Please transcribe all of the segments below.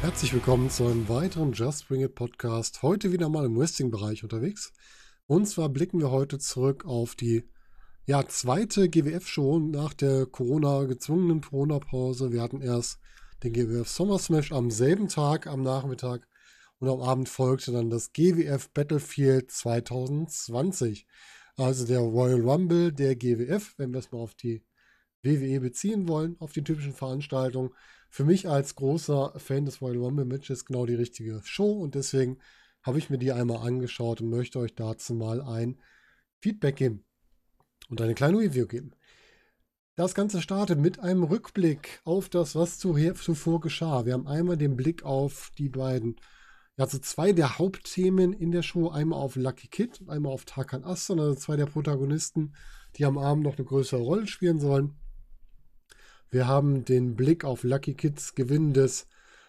Herzlich willkommen zu einem weiteren Just Bring It Podcast. Heute wieder mal im Wrestling-Bereich unterwegs. Und zwar blicken wir heute zurück auf die ja, zweite GWF-Show nach der Corona gezwungenen Corona-Pause. Wir hatten erst den GWF Summer Smash am selben Tag am Nachmittag und am Abend folgte dann das GWF Battlefield 2020. Also der Royal Rumble der GWF, wenn wir es mal auf die WWE beziehen wollen, auf die typischen Veranstaltungen für mich als großer Fan des Royal Rumble Matches genau die richtige Show und deswegen habe ich mir die einmal angeschaut und möchte euch dazu mal ein Feedback geben und eine kleine Review geben. Das Ganze startet mit einem Rückblick auf das, was zuvor geschah. Wir haben einmal den Blick auf die beiden, ja, so zwei der Hauptthemen in der Show. Einmal auf Lucky Kid und einmal auf Tarkan Aston, also zwei der Protagonisten, die am Abend noch eine größere Rolle spielen sollen. Wir haben den Blick auf Lucky Kids Gewinn des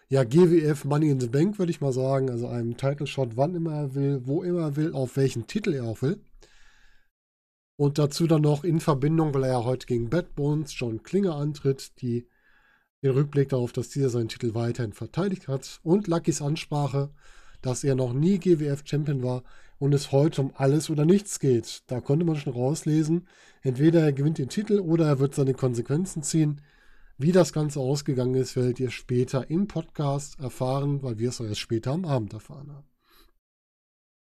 ja, GWF Money in the Bank, würde ich mal sagen. Also einem Title Shot, wann immer er will, wo immer er will, auf welchen Titel er auch will. Und dazu dann noch in Verbindung, weil er ja heute gegen Bad Bones John Klinger antritt, die den Rückblick darauf, dass dieser seinen Titel weiterhin verteidigt hat. Und Luckys Ansprache, dass er noch nie GWF Champion war und es heute um alles oder nichts geht. Da konnte man schon rauslesen, entweder er gewinnt den Titel oder er wird seine Konsequenzen ziehen. Wie das Ganze ausgegangen ist, werdet ihr später im Podcast erfahren, weil wir es erst später am Abend erfahren haben.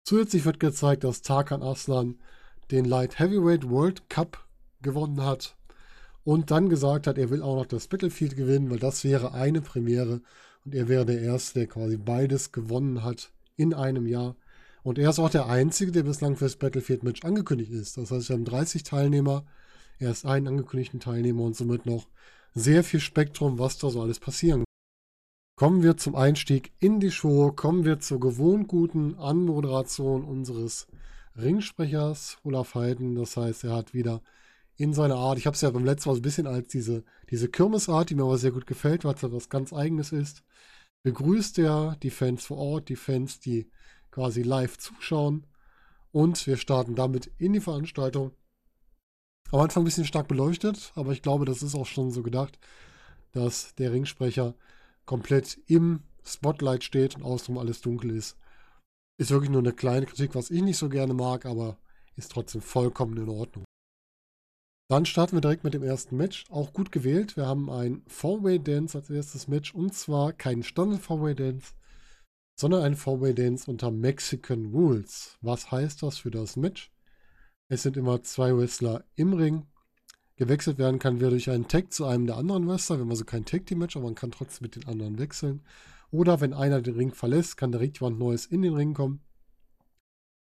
Zusätzlich wird gezeigt, dass Tarkan Aslan den Light Heavyweight World Cup gewonnen hat und dann gesagt hat, er will auch noch das Battlefield gewinnen, weil das wäre eine Premiere und er wäre der Erste, der quasi beides gewonnen hat in einem Jahr. Und er ist auch der Einzige, der bislang fürs Battlefield-Match angekündigt ist. Das heißt, wir haben 30 Teilnehmer, er ist einen angekündigten Teilnehmer und somit noch sehr viel Spektrum, was da so alles passieren kann. Kommen wir zum Einstieg in die Show, kommen wir zur gewohnt guten Anmoderation unseres Ringsprechers Olaf Heiden. Das heißt, er hat wieder in seiner Art, ich habe es ja beim letzten Mal so ein bisschen als diese, diese Kirmesart, die mir aber sehr gut gefällt, weil es etwas ganz Eigenes ist, begrüßt er die Fans vor Ort, die Fans, die quasi live zuschauen. Und wir starten damit in die Veranstaltung. Am Anfang ein bisschen stark beleuchtet, aber ich glaube, das ist auch schon so gedacht, dass der Ringsprecher komplett im Spotlight steht und außenrum alles dunkel ist. Ist wirklich nur eine kleine Kritik, was ich nicht so gerne mag, aber ist trotzdem vollkommen in Ordnung. Dann starten wir direkt mit dem ersten Match. Auch gut gewählt. Wir haben ein Four-Way-Dance als erstes Match und zwar kein Standard-Four-Way-Dance, sondern ein Four-Way-Dance unter Mexican Rules. Was heißt das für das Match? Es sind immer zwei Wrestler im Ring. Gewechselt werden kann wieder durch einen Tag zu einem der anderen Wrestler. Wir haben also kein Tag-Team-Match, aber man kann trotzdem mit den anderen wechseln. Oder wenn einer den Ring verlässt, kann direkt jemand Neues in den Ring kommen.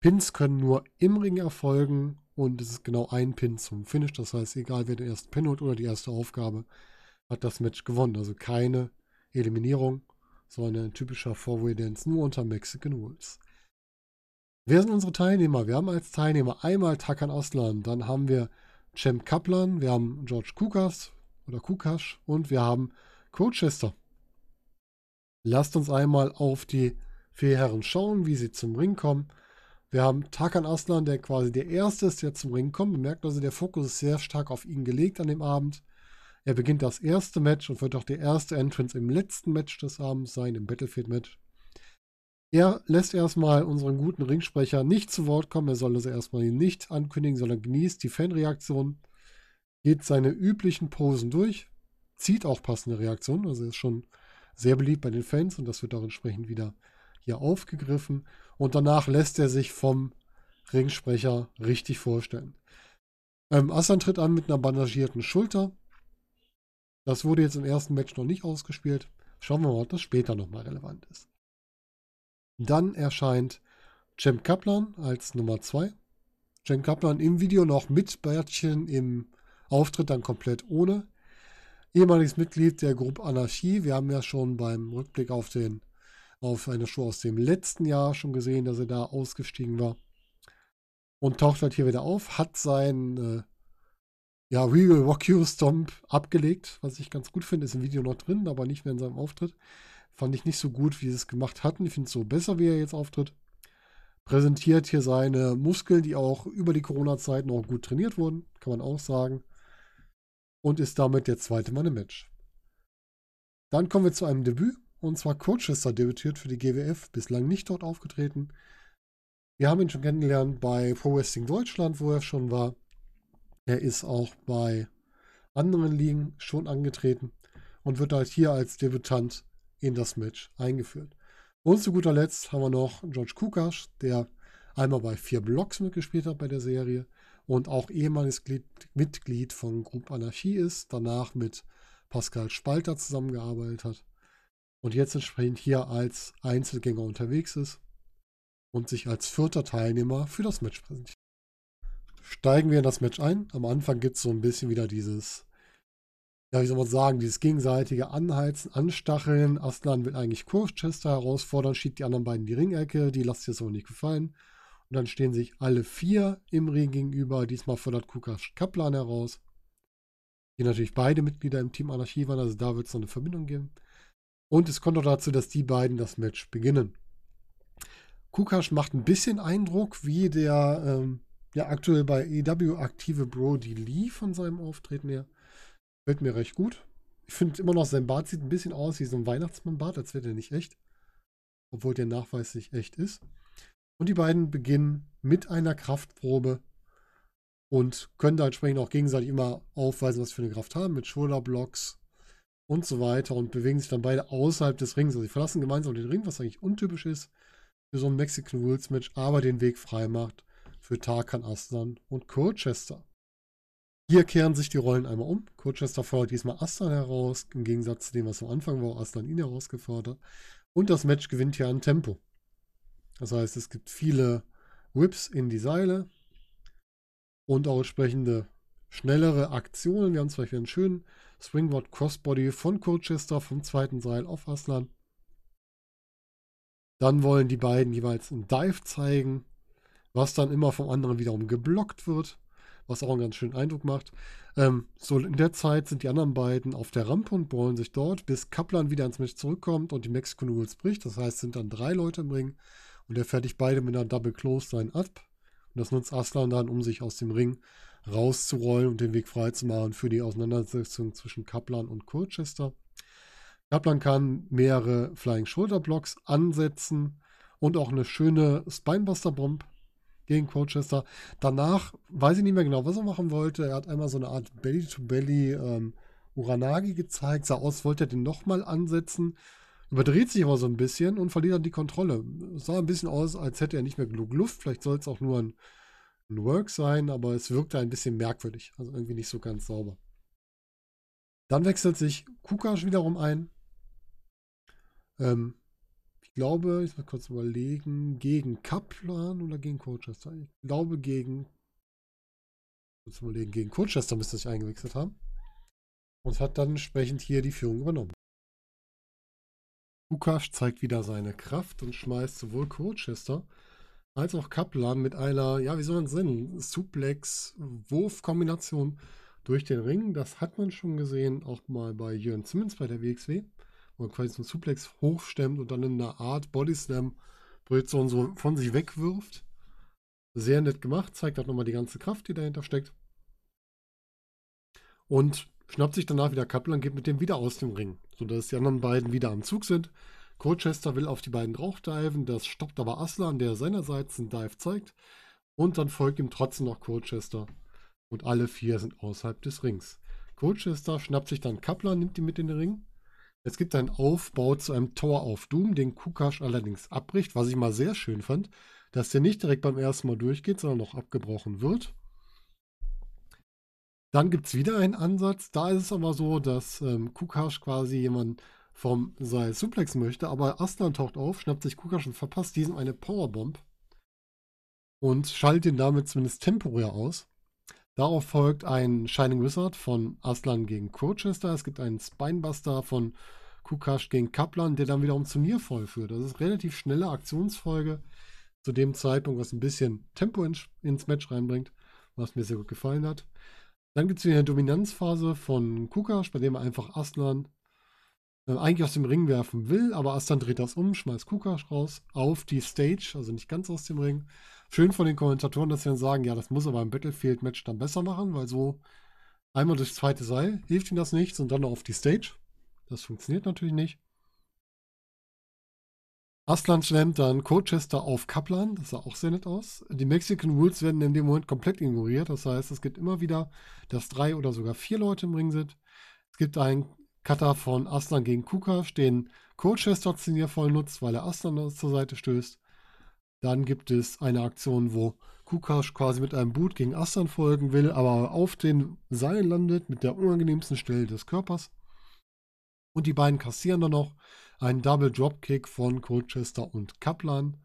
Pins können nur im Ring erfolgen und es ist genau ein Pin zum Finish. Das heißt, egal wer den ersten Pin holt oder die erste Aufgabe, hat das Match gewonnen. Also keine Eliminierung sondern ein typischer Four-Way Dance nur unter Mexican Rules. Wer sind unsere Teilnehmer? Wir haben als Teilnehmer einmal Takan Aslan, dann haben wir Cem Kaplan, wir haben George Kukas oder Kukash und wir haben Colchester. Lasst uns einmal auf die vier Herren schauen, wie sie zum Ring kommen. Wir haben Takan Aslan, der quasi der Erste ist, der zum Ring kommt. Bemerkt also, der Fokus ist sehr stark auf ihn gelegt an dem Abend. Er beginnt das erste Match und wird auch der erste Entrance im letzten Match des Abends sein, im Battlefield-Match. Er lässt erstmal unseren guten Ringsprecher nicht zu Wort kommen. Er soll das erstmal nicht ankündigen, sondern genießt die Fanreaktion, geht seine üblichen Posen durch, zieht auch passende Reaktionen. Also er ist schon sehr beliebt bei den Fans und das wird auch entsprechend wieder hier aufgegriffen. Und danach lässt er sich vom Ringsprecher richtig vorstellen. Ähm, Assan tritt an mit einer bandagierten Schulter, das wurde jetzt im ersten Match noch nicht ausgespielt. Schauen wir mal, ob das später nochmal relevant ist. Dann erscheint Cem Kaplan als Nummer 2. Cem Kaplan im Video noch mit Bärtchen im Auftritt, dann komplett ohne. Ehemaliges Mitglied der Gruppe Anarchie. Wir haben ja schon beim Rückblick auf, den, auf eine Show aus dem letzten Jahr schon gesehen, dass er da ausgestiegen war. Und taucht halt hier wieder auf, hat sein äh, ja, We Will Rock You Stomp abgelegt, was ich ganz gut finde, ist im Video noch drin, aber nicht mehr in seinem Auftritt. Fand ich nicht so gut, wie sie es gemacht hatten. Ich finde es so besser, wie er jetzt auftritt. Präsentiert hier seine Muskeln, die auch über die Corona-Zeit noch gut trainiert wurden, kann man auch sagen. Und ist damit der zweite Mann im Match. Dann kommen wir zu einem Debüt. Und zwar Colchester debütiert für die GWF, bislang nicht dort aufgetreten. Wir haben ihn schon kennengelernt bei Pro Wrestling Deutschland, wo er schon war. Er ist auch bei anderen Ligen schon angetreten und wird halt hier als Debütant in das Match eingeführt. Und zu guter Letzt haben wir noch George Kukasch, der einmal bei vier Blocks mitgespielt hat bei der Serie und auch ehemaliges Mitglied von Group Anarchie ist, danach mit Pascal Spalter zusammengearbeitet hat und jetzt entsprechend hier als Einzelgänger unterwegs ist und sich als vierter Teilnehmer für das Match präsentiert. Steigen wir in das Match ein. Am Anfang gibt es so ein bisschen wieder dieses, ja, wie soll man sagen, dieses gegenseitige Anheizen, Anstacheln. Aslan will eigentlich Kurchester herausfordern, schiebt die anderen beiden die Ringecke, die lasst sich das aber nicht gefallen. Und dann stehen sich alle vier im Ring gegenüber. Diesmal fordert Kukas Kaplan heraus die natürlich beide Mitglieder im Team Anarchie waren, also da wird es noch eine Verbindung geben. Und es kommt auch dazu, dass die beiden das Match beginnen. Kukasch macht ein bisschen Eindruck, wie der ähm, ja aktuell bei EW aktive Brody Lee von seinem Auftreten her. Fällt mir recht gut. Ich finde immer noch, sein Bart sieht ein bisschen aus wie so ein Weihnachtsmannbart, als wäre der nicht echt. Obwohl der nachweislich echt ist. Und die beiden beginnen mit einer Kraftprobe und können da entsprechend auch gegenseitig immer aufweisen, was für eine Kraft haben, mit Schulterblocks und so weiter und bewegen sich dann beide außerhalb des Rings. Also sie verlassen gemeinsam den Ring, was eigentlich untypisch ist für so ein Mexican Rules Match, aber den Weg frei macht für Tarkan Aslan und Colchester. Hier kehren sich die Rollen einmal um. Colchester fordert diesmal Aslan heraus, im Gegensatz zu dem, was am Anfang war, Aslan ihn herausgefordert. Und das Match gewinnt hier an Tempo. Das heißt, es gibt viele Whips in die Seile, und auch entsprechende schnellere Aktionen. Wir haben zum Beispiel einen schönen Springboard Crossbody von Colchester vom zweiten Seil auf Aslan. Dann wollen die beiden jeweils einen Dive zeigen, was dann immer vom anderen wiederum geblockt wird, was auch einen ganz schönen Eindruck macht. Ähm, so in der Zeit sind die anderen beiden auf der Rampe und ballen sich dort, bis Kaplan wieder ins Match zurückkommt und die Mexican Rules bricht. Das heißt, sind dann drei Leute im Ring und er fertigt beide mit einer Double Close sein ab. Und das nutzt Aslan dann, um sich aus dem Ring rauszurollen und den Weg freizumachen für die Auseinandersetzung zwischen Kaplan und Colchester. Kaplan kann mehrere Flying Shoulder Blocks ansetzen und auch eine schöne Spinebuster Bomb gegen Colchester. Danach weiß ich nicht mehr genau, was er machen wollte. Er hat einmal so eine Art Belly-to-Belly ähm, Uranagi gezeigt. Sah aus, wollte er den nochmal ansetzen. Überdreht sich aber so ein bisschen und verliert dann die Kontrolle. Es sah ein bisschen aus, als hätte er nicht mehr genug Luft. Vielleicht soll es auch nur ein, ein Work sein, aber es wirkte ein bisschen merkwürdig. Also irgendwie nicht so ganz sauber. Dann wechselt sich Kukasch wiederum ein. Ähm, ich glaube, ich muss kurz überlegen, gegen Kaplan oder gegen Colchester? Ich glaube gegen. Kurz überlegen, gegen Colchester müsste sich eingewechselt haben. Und hat dann entsprechend hier die Führung übernommen. Lukas zeigt wieder seine Kraft und schmeißt sowohl Colchester als auch Kaplan mit einer, ja, wie soll man es nennen, Suplex-Wurf-Kombination durch den Ring. Das hat man schon gesehen, auch mal bei Jörn Simmons bei der WXW, wo er quasi so einen Suplex hochstemmt und dann in einer Art Bodyslam-Position so von sich wegwirft. Sehr nett gemacht, zeigt auch nochmal die ganze Kraft, die dahinter steckt. Und schnappt sich danach wieder Kaplan und geht mit dem wieder aus dem Ring, sodass die anderen beiden wieder am Zug sind. Colchester will auf die beiden draufdiven, das stoppt aber Aslan, der seinerseits einen Dive zeigt. Und dann folgt ihm trotzdem noch Colchester. Und alle vier sind außerhalb des Rings. Colchester schnappt sich dann Kaplan, nimmt ihn mit in den Ring. Es gibt einen Aufbau zu einem Tower of Doom, den Kukash allerdings abbricht, was ich mal sehr schön fand, dass der nicht direkt beim ersten Mal durchgeht, sondern noch abgebrochen wird. Dann gibt es wieder einen Ansatz. Da ist es aber so, dass ähm, Kukash quasi jemand vom Seil Suplex möchte, aber Aslan taucht auf, schnappt sich Kukash und verpasst diesem eine Powerbomb und schaltet ihn damit zumindest temporär aus. Darauf folgt ein Shining Wizard von Aslan gegen Colchester. Es gibt einen Spinebuster von Kukash gegen Kaplan, der dann wiederum Turnier vollführt. Das ist relativ schnelle Aktionsfolge zu dem Zeitpunkt, was ein bisschen Tempo ins Match reinbringt, was mir sehr gut gefallen hat. Dann gibt es wieder eine Dominanzphase von Kukash, bei dem er einfach Aslan äh, eigentlich aus dem Ring werfen will, aber Aslan dreht das um, schmeißt Kukash raus auf die Stage, also nicht ganz aus dem Ring. Schön von den Kommentatoren, dass sie dann sagen, ja, das muss aber im Battlefield-Match dann besser machen, weil so einmal durchs zweite Seil hilft ihm das nichts und dann auf die Stage. Das funktioniert natürlich nicht. Aslan schlemmt dann Colchester auf Kaplan, das sah auch sehr nett aus. Die Mexican Rules werden in dem Moment komplett ignoriert, das heißt, es gibt immer wieder, dass drei oder sogar vier Leute im Ring sind. Es gibt einen Cutter von Aslan gegen Kukash, den Colchester voll nutzt, weil er Aslan zur Seite stößt. Dann gibt es eine Aktion, wo Kukash quasi mit einem Boot gegen Aslan folgen will, aber auf den Seilen landet mit der unangenehmsten Stelle des Körpers. Und die beiden kassieren dann noch einen Double Dropkick von Colchester und Kaplan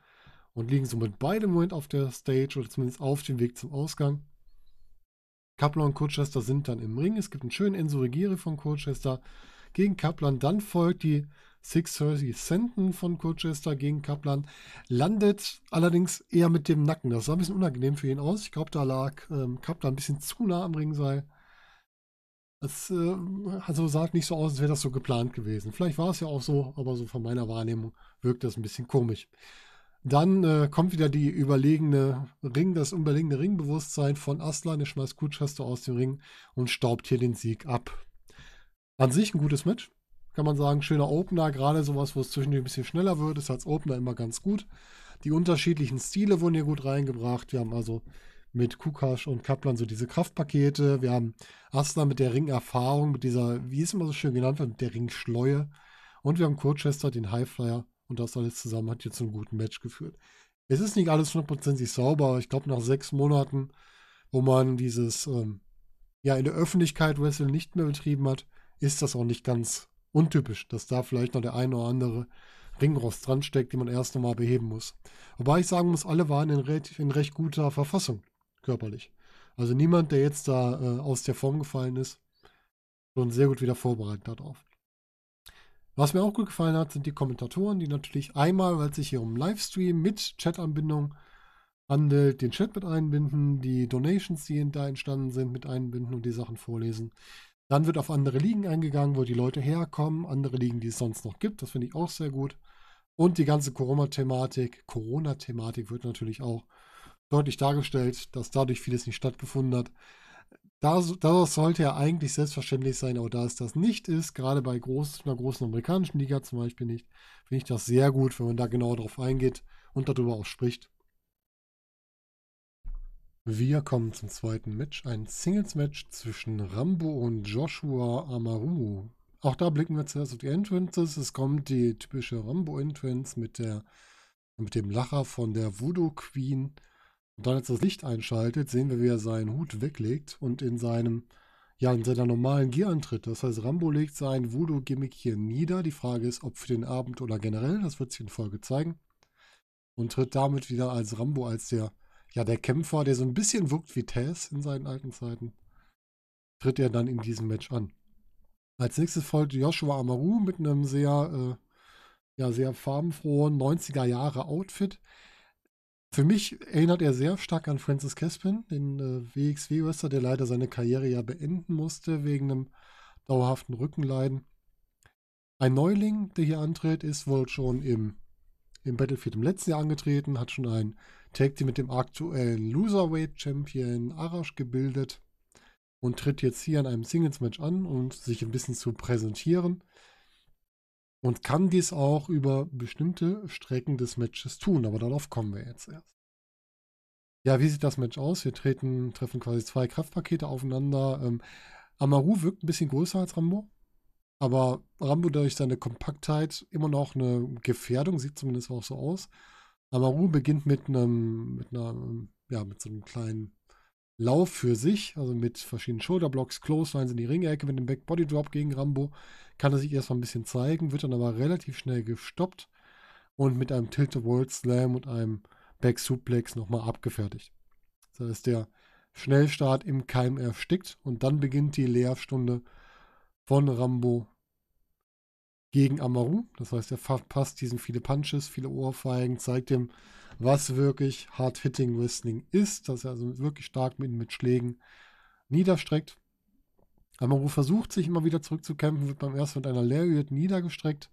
und liegen somit beide im Moment auf der Stage oder zumindest auf dem Weg zum Ausgang. Kaplan und Colchester sind dann im Ring. Es gibt einen schönen Enzo Regiri von Colchester gegen Kaplan. Dann folgt die 630 Centen von Colchester gegen Kaplan. Landet allerdings eher mit dem Nacken. Das sah ein bisschen unangenehm für ihn aus. Ich glaube, da lag ähm, Kaplan ein bisschen zu nah am Ringseil. Es äh, also sah nicht so aus, als wäre das so geplant gewesen. Vielleicht war es ja auch so, aber so von meiner Wahrnehmung wirkt das ein bisschen komisch. Dann äh, kommt wieder die überlegene Ring, das überlegene Ringbewusstsein von Aslan. Er schmeißt Kutschester aus dem Ring und staubt hier den Sieg ab. An sich ein gutes Match, kann man sagen. Schöner Opener, gerade sowas, wo es zwischendurch ein bisschen schneller wird, ist als Opener immer ganz gut. Die unterschiedlichen Stile wurden hier gut reingebracht. Wir haben also mit Kukash und Kaplan so diese Kraftpakete. Wir haben Aslan mit der Ringerfahrung, mit dieser, wie es immer so schön genannt wird, mit der Ringschleue. Und wir haben Colchester, den Highflyer. Und das alles zusammen hat jetzt zu einem guten Match geführt. Es ist nicht alles hundertprozentig sauber. Ich glaube, nach sechs Monaten, wo man dieses, ähm, ja, in der Öffentlichkeit Wrestle nicht mehr betrieben hat, ist das auch nicht ganz untypisch, dass da vielleicht noch der eine oder andere Ringrost dran steckt, den man erst nochmal beheben muss. Wobei ich sagen muss, alle waren in, recht, in recht guter Verfassung körperlich. Also niemand, der jetzt da äh, aus der Form gefallen ist, schon sehr gut wieder vorbereitet darauf. Was mir auch gut gefallen hat, sind die Kommentatoren, die natürlich einmal, weil es sich hier um Livestream mit Chat-Anbindung handelt, den Chat mit einbinden, die Donations, die da entstanden sind, mit einbinden und die Sachen vorlesen. Dann wird auf andere Ligen eingegangen, wo die Leute herkommen, andere Ligen, die es sonst noch gibt. Das finde ich auch sehr gut. Und die ganze Corona-Thematik, Corona-Thematik wird natürlich auch deutlich dargestellt, dass dadurch vieles nicht stattgefunden hat. Das, das sollte ja eigentlich selbstverständlich sein, aber da es das nicht ist, gerade bei groß, einer großen amerikanischen Liga zum Beispiel nicht, finde ich das sehr gut, wenn man da genau darauf eingeht und darüber auch spricht. Wir kommen zum zweiten Match, ein Singles-Match zwischen Rambo und Joshua Amaru. Auch da blicken wir zuerst auf die Entrances. Es kommt die typische Rambo-Entrance mit, mit dem Lacher von der Voodoo Queen. Und dann, als das Licht einschaltet, sehen wir, wie er seinen Hut weglegt und in seinem, ja, in seiner normalen Gier antritt. Das heißt, Rambo legt sein Voodoo-Gimmick hier nieder. Die Frage ist, ob für den Abend oder generell, das wird sich in Folge zeigen. Und tritt damit wieder als Rambo, als der, ja, der Kämpfer, der so ein bisschen wirkt wie Taz in seinen alten Zeiten, tritt er dann in diesem Match an. Als nächstes folgt Joshua Amaru mit einem sehr, äh, ja, sehr farbenfrohen 90er Jahre Outfit. Für mich erinnert er sehr stark an Francis Caspin, den äh, WXW-Wrestler, der leider seine Karriere ja beenden musste wegen einem dauerhaften Rückenleiden. Ein Neuling, der hier antritt, ist wohl schon im, im Battlefield im letzten Jahr angetreten, hat schon ein Tag Team mit dem aktuellen Loserweight Champion Arash gebildet und tritt jetzt hier in einem Singles-Match an, um sich ein bisschen zu präsentieren und kann dies auch über bestimmte Strecken des Matches tun, aber darauf kommen wir jetzt erst. Ja, wie sieht das Match aus? Wir treten, treffen quasi zwei Kraftpakete aufeinander. Ähm, Amaru wirkt ein bisschen größer als Rambo, aber Rambo durch seine Kompaktheit immer noch eine Gefährdung, sieht zumindest auch so aus. Amaru beginnt mit einem, mit einer, ja, mit so einem kleinen Lauf für sich, also mit verschiedenen Shoulderblocks, Clotheslines in die Ringecke mit dem Back Body Drop gegen Rambo, kann er sich erstmal ein bisschen zeigen, wird dann aber relativ schnell gestoppt und mit einem Tilt World Slam und einem Back Suplex nochmal abgefertigt. Das heißt, der Schnellstart im Keim erstickt und dann beginnt die Leerstunde von Rambo gegen Amaru. Das heißt, er verpasst diesen viele Punches, viele Ohrfeigen, zeigt ihm, was wirklich Hard-Hitting Wrestling ist, dass er also wirklich stark mit, mit Schlägen niederstreckt. Amaru versucht sich immer wieder zurückzukämpfen, wird beim ersten mit einer Lariat niedergestreckt.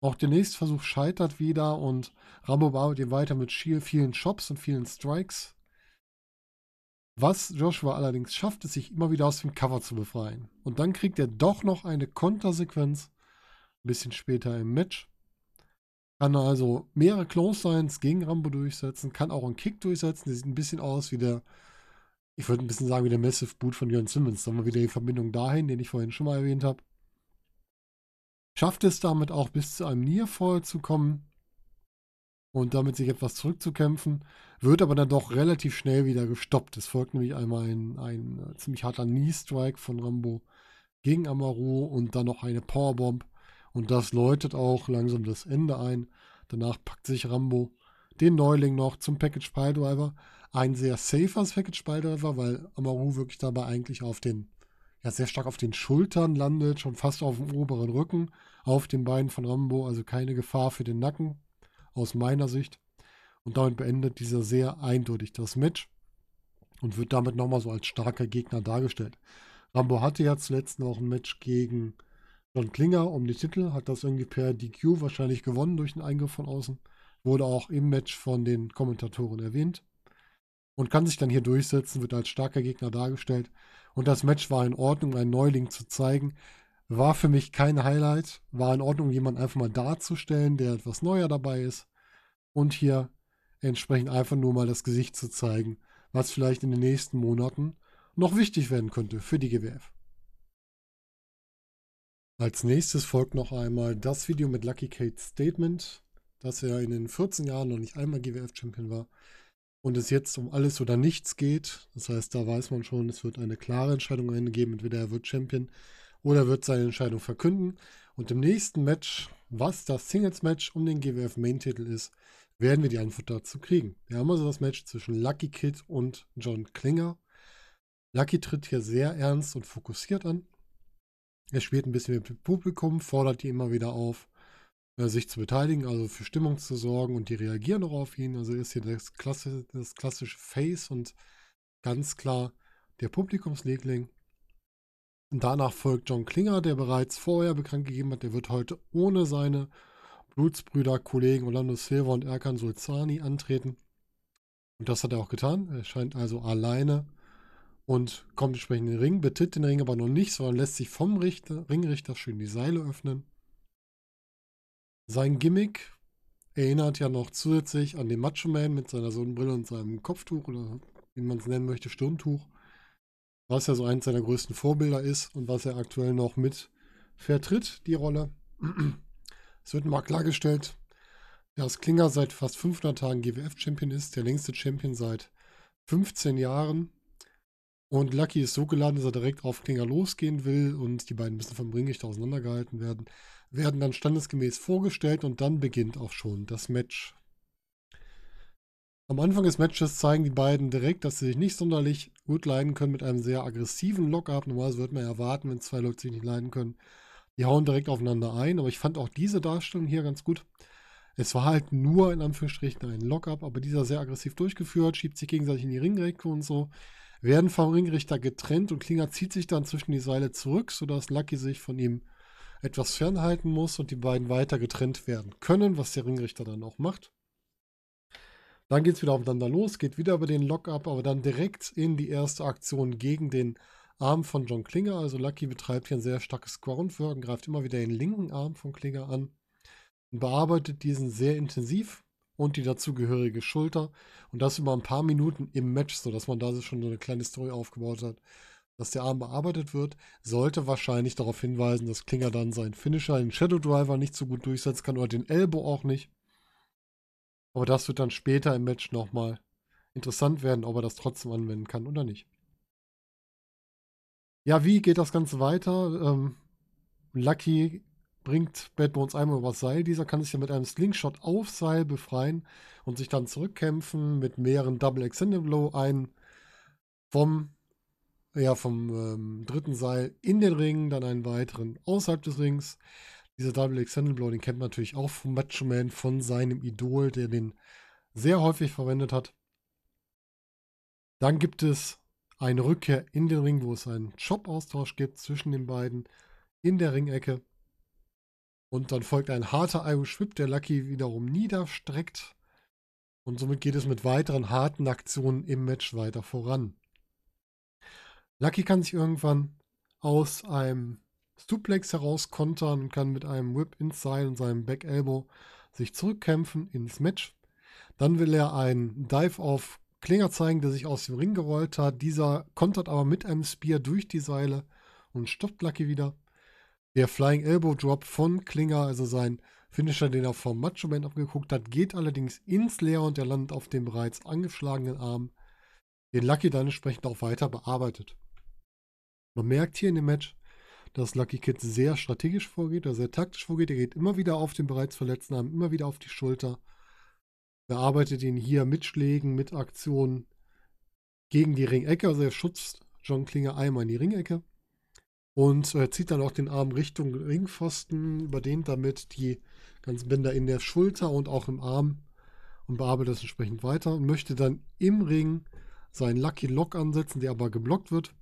Auch der nächste Versuch scheitert wieder und Rambo arbeitet ihn weiter mit vielen Shops und vielen Strikes. Was Joshua allerdings schafft, ist sich immer wieder aus dem Cover zu befreien. Und dann kriegt er doch noch eine Kontersequenz, ein bisschen später im Match. Kann also mehrere Clotheslines gegen Rambo durchsetzen, kann auch einen Kick durchsetzen. Der sieht ein bisschen aus wie der, ich würde ein bisschen sagen, wie der Massive Boot von Jörn Simmons. Da haben wir wieder die Verbindung dahin, den ich vorhin schon mal erwähnt habe. Schafft es damit auch bis zu einem Nearfall zu kommen und damit sich etwas zurückzukämpfen, wird aber dann doch relativ schnell wieder gestoppt. Es folgt nämlich einmal ein, ein äh, ziemlich harter Knee-Strike von Rambo gegen Amaru und dann noch eine Powerbomb. Und das läutet auch langsam das Ende ein. Danach packt sich Rambo den Neuling noch zum Package Piledriver. Ein sehr safer Package Piledriver, weil Amaru wirklich dabei eigentlich auf den, ja, sehr stark auf den Schultern landet, schon fast auf dem oberen Rücken, auf den Beinen von Rambo, also keine Gefahr für den Nacken aus meiner Sicht. Und damit beendet dieser sehr eindeutig das Match und wird damit nochmal so als starker Gegner dargestellt. Rambo hatte ja zuletzt noch ein Match gegen John Klinger um die Titel, hat das irgendwie per DQ wahrscheinlich gewonnen durch den Eingriff von außen. Wurde auch im Match von den Kommentatoren erwähnt. Und kann sich dann hier durchsetzen, wird als starker Gegner dargestellt. Und das Match war in Ordnung, einen Neuling zu zeigen. War für mich kein Highlight. War in Ordnung, jemanden einfach mal darzustellen, der etwas neuer dabei ist. Und hier entsprechend einfach nur mal das Gesicht zu zeigen, was vielleicht in den nächsten Monaten noch wichtig werden könnte für die GWF. Als nächstes folgt noch einmal das Video mit Lucky Kate's Statement, dass er in den 14 Jahren noch nicht einmal GWF-Champion war und es jetzt um alles oder nichts geht. Das heißt, da weiß man schon, es wird eine klare Entscheidung geben, entweder er wird Champion oder wird seine Entscheidung verkünden. Und im nächsten Match, was das Singles-Match um den GWF-Main-Titel ist, werden wir die Antwort dazu kriegen. Wir haben also das Match zwischen Lucky Kid und John Klinger. Lucky tritt hier sehr ernst und fokussiert an. Er spielt ein bisschen mit dem Publikum, fordert die immer wieder auf, äh, sich zu beteiligen, also für Stimmung zu sorgen und die reagieren auch auf ihn. Also ist hier das, Klasse, das klassische Face und ganz klar der Publikumsliebling. Danach folgt John Klinger, der bereits vorher bekannt gegeben hat, der wird heute ohne seine Blutsbrüder, Kollegen Orlando Silva und Erkan Sulzani antreten. Und das hat er auch getan. Er scheint also alleine und kommt entsprechend in den Ring, betritt den Ring aber noch nicht, sondern lässt sich vom Richter, Ringrichter schön die Seile öffnen. Sein Gimmick erinnert ja noch zusätzlich an den Macho Man mit seiner Sonnenbrille und seinem Kopftuch oder wie man es nennen möchte, Stirntuch was ja so eins seiner größten Vorbilder ist und was er aktuell noch mit vertritt, die Rolle. Es wird mal klargestellt, dass Klinger seit fast 500 Tagen GWF-Champion ist, der längste Champion seit 15 Jahren. Und Lucky ist so geladen, dass er direkt auf Klinger losgehen will und die beiden müssen vom Ringlicht auseinandergehalten werden, werden dann standesgemäß vorgestellt und dann beginnt auch schon das Match. Am Anfang des Matches zeigen die beiden direkt, dass sie sich nicht sonderlich gut leiden können mit einem sehr aggressiven Lockup. Normalerweise würde man ja erwarten, wenn zwei Leute sich nicht leiden können. Die hauen direkt aufeinander ein, aber ich fand auch diese Darstellung hier ganz gut. Es war halt nur in Anführungsstrichen ein Lockup, aber dieser sehr aggressiv durchgeführt, schiebt sich gegenseitig in die Ringrecke und so. Werden vom Ringrichter getrennt und Klinger zieht sich dann zwischen die Seile zurück, sodass Lucky sich von ihm etwas fernhalten muss und die beiden weiter getrennt werden können, was der Ringrichter dann auch macht. Dann geht es wieder aufeinander los, geht wieder über den Lockup, aber dann direkt in die erste Aktion gegen den Arm von John Klinger. Also Lucky betreibt hier ein sehr starkes Groundwork und greift immer wieder den linken Arm von Klinger an und bearbeitet diesen sehr intensiv und die dazugehörige Schulter. Und das über ein paar Minuten im Match, sodass man da schon so eine kleine Story aufgebaut hat, dass der Arm bearbeitet wird, sollte wahrscheinlich darauf hinweisen, dass Klinger dann seinen Finisher, den Shadow Driver, nicht so gut durchsetzen kann oder den Elbow auch nicht. Aber das wird dann später im Match nochmal interessant werden, ob er das trotzdem anwenden kann oder nicht. Ja, wie geht das Ganze weiter? Ähm, Lucky bringt Bad Bones einmal übers Seil. Dieser kann sich ja mit einem Slingshot auf Seil befreien und sich dann zurückkämpfen mit mehreren Double Extended Blow ein vom, ja, vom ähm, dritten Seil in den Ring, dann einen weiteren außerhalb des Rings. Dieser Double Extended Blow, den kennt man natürlich auch vom Macho Man, von seinem Idol, der den sehr häufig verwendet hat. Dann gibt es eine Rückkehr in den Ring, wo es einen Chop-Austausch gibt zwischen den beiden in der Ringecke. Und dann folgt ein harter Irish Whip, der Lucky wiederum niederstreckt. Und somit geht es mit weiteren harten Aktionen im Match weiter voran. Lucky kann sich irgendwann aus einem Suplex heraus kontern und kann mit einem Whip Inside und seinem Back Elbow sich zurückkämpfen ins Match. Dann will er einen Dive auf Klinger zeigen, der sich aus dem Ring gerollt hat. Dieser kontert aber mit einem Spear durch die Seile und stoppt Lucky wieder. Der Flying Elbow Drop von Klinger, also sein Finisher, den er vom Macho Man abgeguckt hat, geht allerdings ins Leer und er landet auf dem bereits angeschlagenen Arm, den Lucky dann entsprechend auch weiter bearbeitet. Man merkt hier in dem Match, dass Lucky Kid sehr strategisch vorgeht, oder sehr taktisch vorgeht. Er geht immer wieder auf den bereits verletzten Arm, immer wieder auf die Schulter. Bearbeitet ihn hier mit Schlägen, mit Aktionen gegen die Ringecke. Also er schützt John Klinger einmal in die Ringecke und äh, zieht dann auch den Arm Richtung Ringpfosten, überdehnt damit die ganzen Bänder in der Schulter und auch im Arm und bearbeitet das entsprechend weiter und möchte dann im Ring seinen Lucky Lock ansetzen, der aber geblockt wird.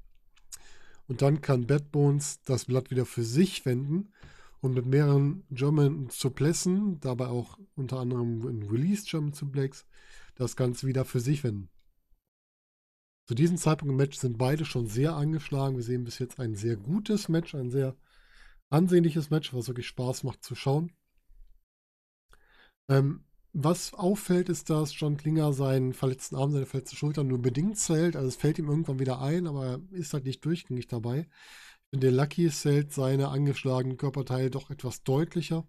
Und dann kann Bad Bones das Blatt wieder für sich wenden und mit mehreren German Suplessen, dabei auch unter anderem in Release German Suplex, das Ganze wieder für sich wenden. Zu diesem Zeitpunkt im Match sind beide schon sehr angeschlagen. Wir sehen bis jetzt ein sehr gutes Match, ein sehr ansehnliches Match, was wirklich Spaß macht zu schauen. Ähm, was auffällt, ist, dass John Klinger seinen verletzten Arm, seine verletzte Schulter nur bedingt zählt. Also es fällt ihm irgendwann wieder ein, aber er ist halt nicht durchgängig dabei. Ich finde, Lucky zählt seine angeschlagenen Körperteile doch etwas deutlicher.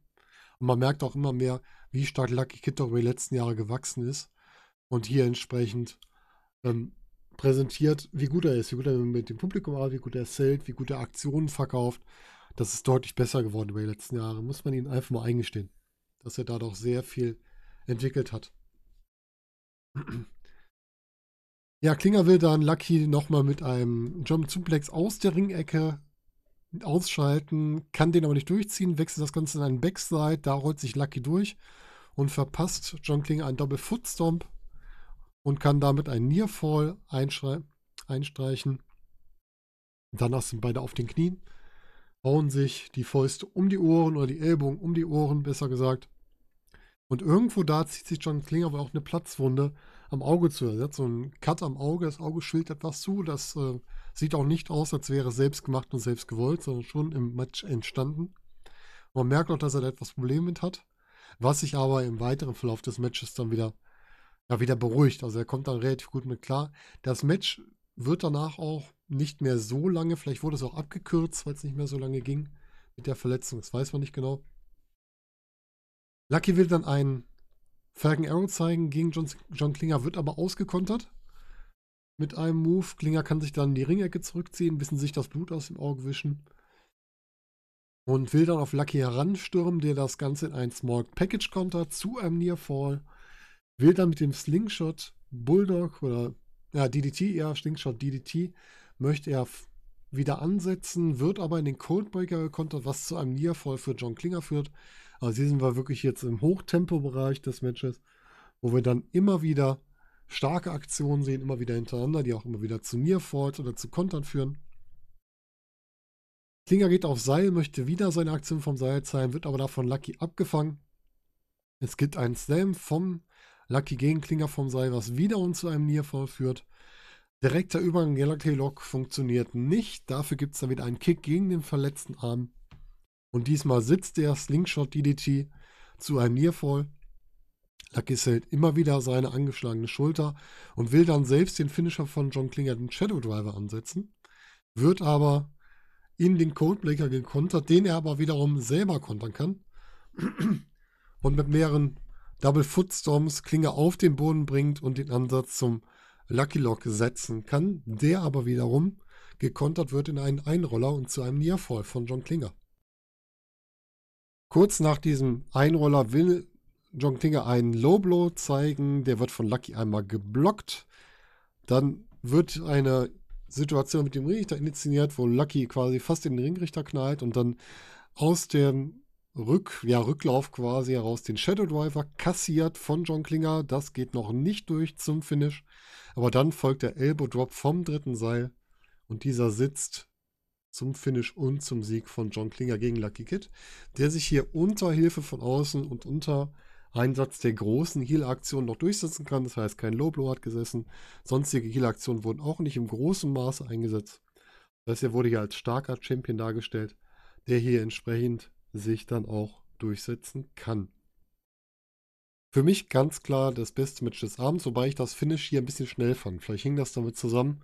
Und man merkt auch immer mehr, wie stark Lucky Kid doch über die letzten Jahre gewachsen ist. Und hier entsprechend ähm, präsentiert, wie gut er ist, wie gut er mit dem Publikum arbeitet, wie gut er zählt, wie gut er Aktionen verkauft. Das ist deutlich besser geworden über die letzten Jahre. Muss man ihn einfach mal eingestehen, dass er da doch sehr viel entwickelt hat. Ja, Klinger will dann Lucky nochmal mit einem Jump Suplex aus der Ringecke ausschalten, kann den aber nicht durchziehen, wechselt das Ganze in einen Backside, da rollt sich Lucky durch und verpasst John Klinger einen Double Foot Stomp und kann damit einen Nearfall einstreichen. Danach sind beide auf den Knien, bauen sich die Fäuste um die Ohren oder die Ellbogen um die Ohren, besser gesagt. Und irgendwo da zieht sich John Klinger aber auch eine Platzwunde am Auge zu. Er hat so einen Cut am Auge, das Auge schwillt etwas zu. Das äh, sieht auch nicht aus, als wäre selbst gemacht und selbst gewollt, sondern schon im Match entstanden. Man merkt auch, dass er da etwas Probleme mit hat, was sich aber im weiteren Verlauf des Matches dann wieder, ja, wieder beruhigt. Also er kommt dann relativ gut mit klar. Das Match wird danach auch nicht mehr so lange, vielleicht wurde es auch abgekürzt, weil es nicht mehr so lange ging mit der Verletzung, das weiß man nicht genau. Lucky will dann einen Falcon Arrow zeigen gegen John, John Klinger, wird aber ausgekontert mit einem Move. Klinger kann sich dann in die Ringecke zurückziehen, bisschen sich das Blut aus dem Auge wischen. Und will dann auf Lucky heranstürmen, der das Ganze in ein Small Package kontert zu einem Nearfall. Will dann mit dem Slingshot Bulldog oder ja, DDT, ja, Slingshot DDT, möchte er wieder ansetzen, wird aber in den Coldbreaker gekontert, was zu einem Nearfall für John Klinger führt. Also hier sind wir wirklich jetzt im Hochtempo-Bereich des Matches, wo wir dann immer wieder starke Aktionen sehen, immer wieder hintereinander, die auch immer wieder zu Nearfalls oder zu Kontern führen. Klinger geht auf Seil, möchte wieder seine Aktion vom Seil zeigen, wird aber davon Lucky abgefangen. Es gibt einen Slam vom Lucky gegen Klinger vom Seil, was wieder uns zu einem Nearfall führt. Direkter Übergang Galaxy Lock funktioniert nicht. Dafür gibt es dann wieder einen Kick gegen den verletzten Arm. Und diesmal sitzt der Slingshot DDT zu einem Nearfall. Lucky hält immer wieder seine angeschlagene Schulter und will dann selbst den Finisher von John Klinger, den Shadow Driver, ansetzen. Wird aber in den Codebreaker gekontert, den er aber wiederum selber kontern kann. Und mit mehreren Double Footstorms Klinger auf den Boden bringt und den Ansatz zum Lucky Lock setzen kann, der aber wiederum gekontert wird in einen Einroller und zu einem Nearfall von John Klinger. Kurz nach diesem Einroller will John Klinger einen Low Blow zeigen. Der wird von Lucky einmal geblockt. Dann wird eine Situation mit dem Ringrichter initiiert, wo Lucky quasi fast in den Ringrichter knallt und dann aus dem Rück, ja, Rücklauf quasi heraus den Shadow Driver kassiert von John Klinger. Das geht noch nicht durch zum Finish. Aber dann folgt der Elbow Drop vom dritten Seil und dieser sitzt zum Finish und zum Sieg von John Klinger gegen Lucky Kid, der sich hier unter Hilfe von außen und unter Einsatz der großen Heal-Aktion noch durchsetzen kann. Das heißt, kein Low-Blow hat gesessen. Sonstige Heal-Aktionen wurden auch nicht im großen Maße eingesetzt. Das heißt, er wurde hier als starker Champion dargestellt, der hier entsprechend sich dann auch durchsetzen kann. Für mich ganz klar das beste Match des Abends, wobei ich das Finish hier ein bisschen schnell fand. Vielleicht hing das damit zusammen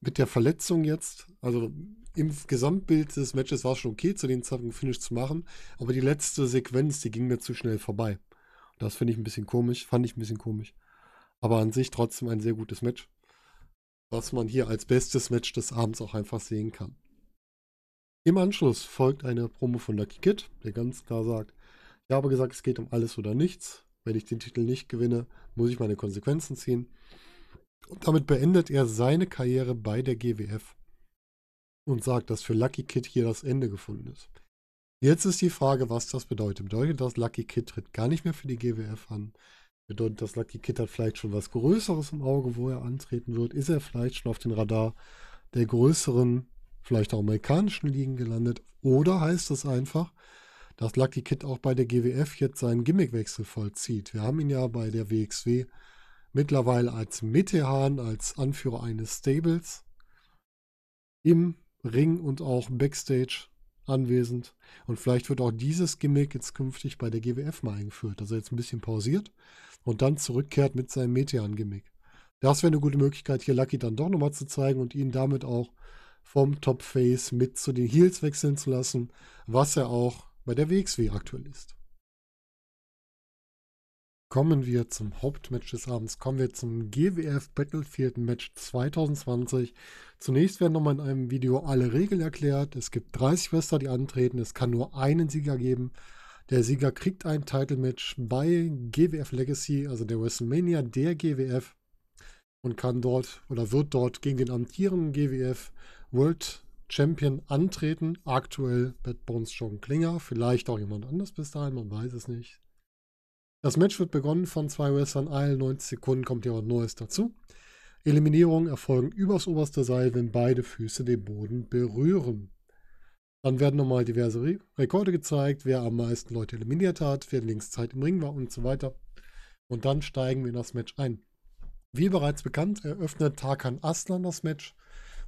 mit der Verletzung jetzt. Also im Gesamtbild des Matches war es schon okay, zu dem Zeitpunkt Finish zu machen, aber die letzte Sequenz, die ging mir zu schnell vorbei. Das finde ich ein bisschen komisch, fand ich ein bisschen komisch. Aber an sich trotzdem ein sehr gutes Match, was man hier als bestes Match des Abends auch einfach sehen kann. Im Anschluss folgt eine Promo von Lucky Kid, der ganz klar sagt, ich habe gesagt, es geht um alles oder nichts. Wenn ich den Titel nicht gewinne, muss ich meine Konsequenzen ziehen. Und damit beendet er seine Karriere bei der GWF und sagt, dass für Lucky Kid hier das Ende gefunden ist. Jetzt ist die Frage, was das bedeutet. Bedeutet das, Lucky Kid tritt gar nicht mehr für die GWF an? Bedeutet das, Lucky Kid hat vielleicht schon was Größeres im Auge, wo er antreten wird? Ist er vielleicht schon auf den Radar der größeren vielleicht auch amerikanischen Ligen gelandet. Oder heißt es einfach, dass Lucky Kid auch bei der GWF jetzt seinen Gimmickwechsel vollzieht. Wir haben ihn ja bei der WXW mittlerweile als Metehan, als Anführer eines Stables im Ring und auch Backstage anwesend. Und vielleicht wird auch dieses Gimmick jetzt künftig bei der GWF mal eingeführt. Also jetzt ein bisschen pausiert und dann zurückkehrt mit seinem Metehan-Gimmick. Das wäre eine gute Möglichkeit, hier Lucky dann doch nochmal zu zeigen und ihn damit auch vom Top Face mit zu den Heels wechseln zu lassen, was er auch bei der WXW aktuell ist. Kommen wir zum Hauptmatch des Abends. Kommen wir zum GWF Battlefield Match 2020. Zunächst werden nochmal in einem Video alle Regeln erklärt. Es gibt 30 Wrestler, die antreten. Es kann nur einen Sieger geben. Der Sieger kriegt ein Title Match bei GWF Legacy, also der WrestleMania der GWF und kann dort oder wird dort gegen den amtierenden GWF World Champion antreten. Aktuell Bad Bones John Klinger, vielleicht auch jemand anders bis dahin, man weiß es nicht. Das Match wird begonnen von zwei Wrestlern, alle 90 Sekunden kommt was Neues dazu. Eliminierungen erfolgen übers oberste Seil, wenn beide Füße den Boden berühren. Dann werden nochmal diverse Re Rekorde gezeigt, wer am meisten Leute eliminiert hat, wer längst Zeit im Ring war und so weiter. Und dann steigen wir in das Match ein. Wie bereits bekannt, eröffnet Tarkan Aslan das Match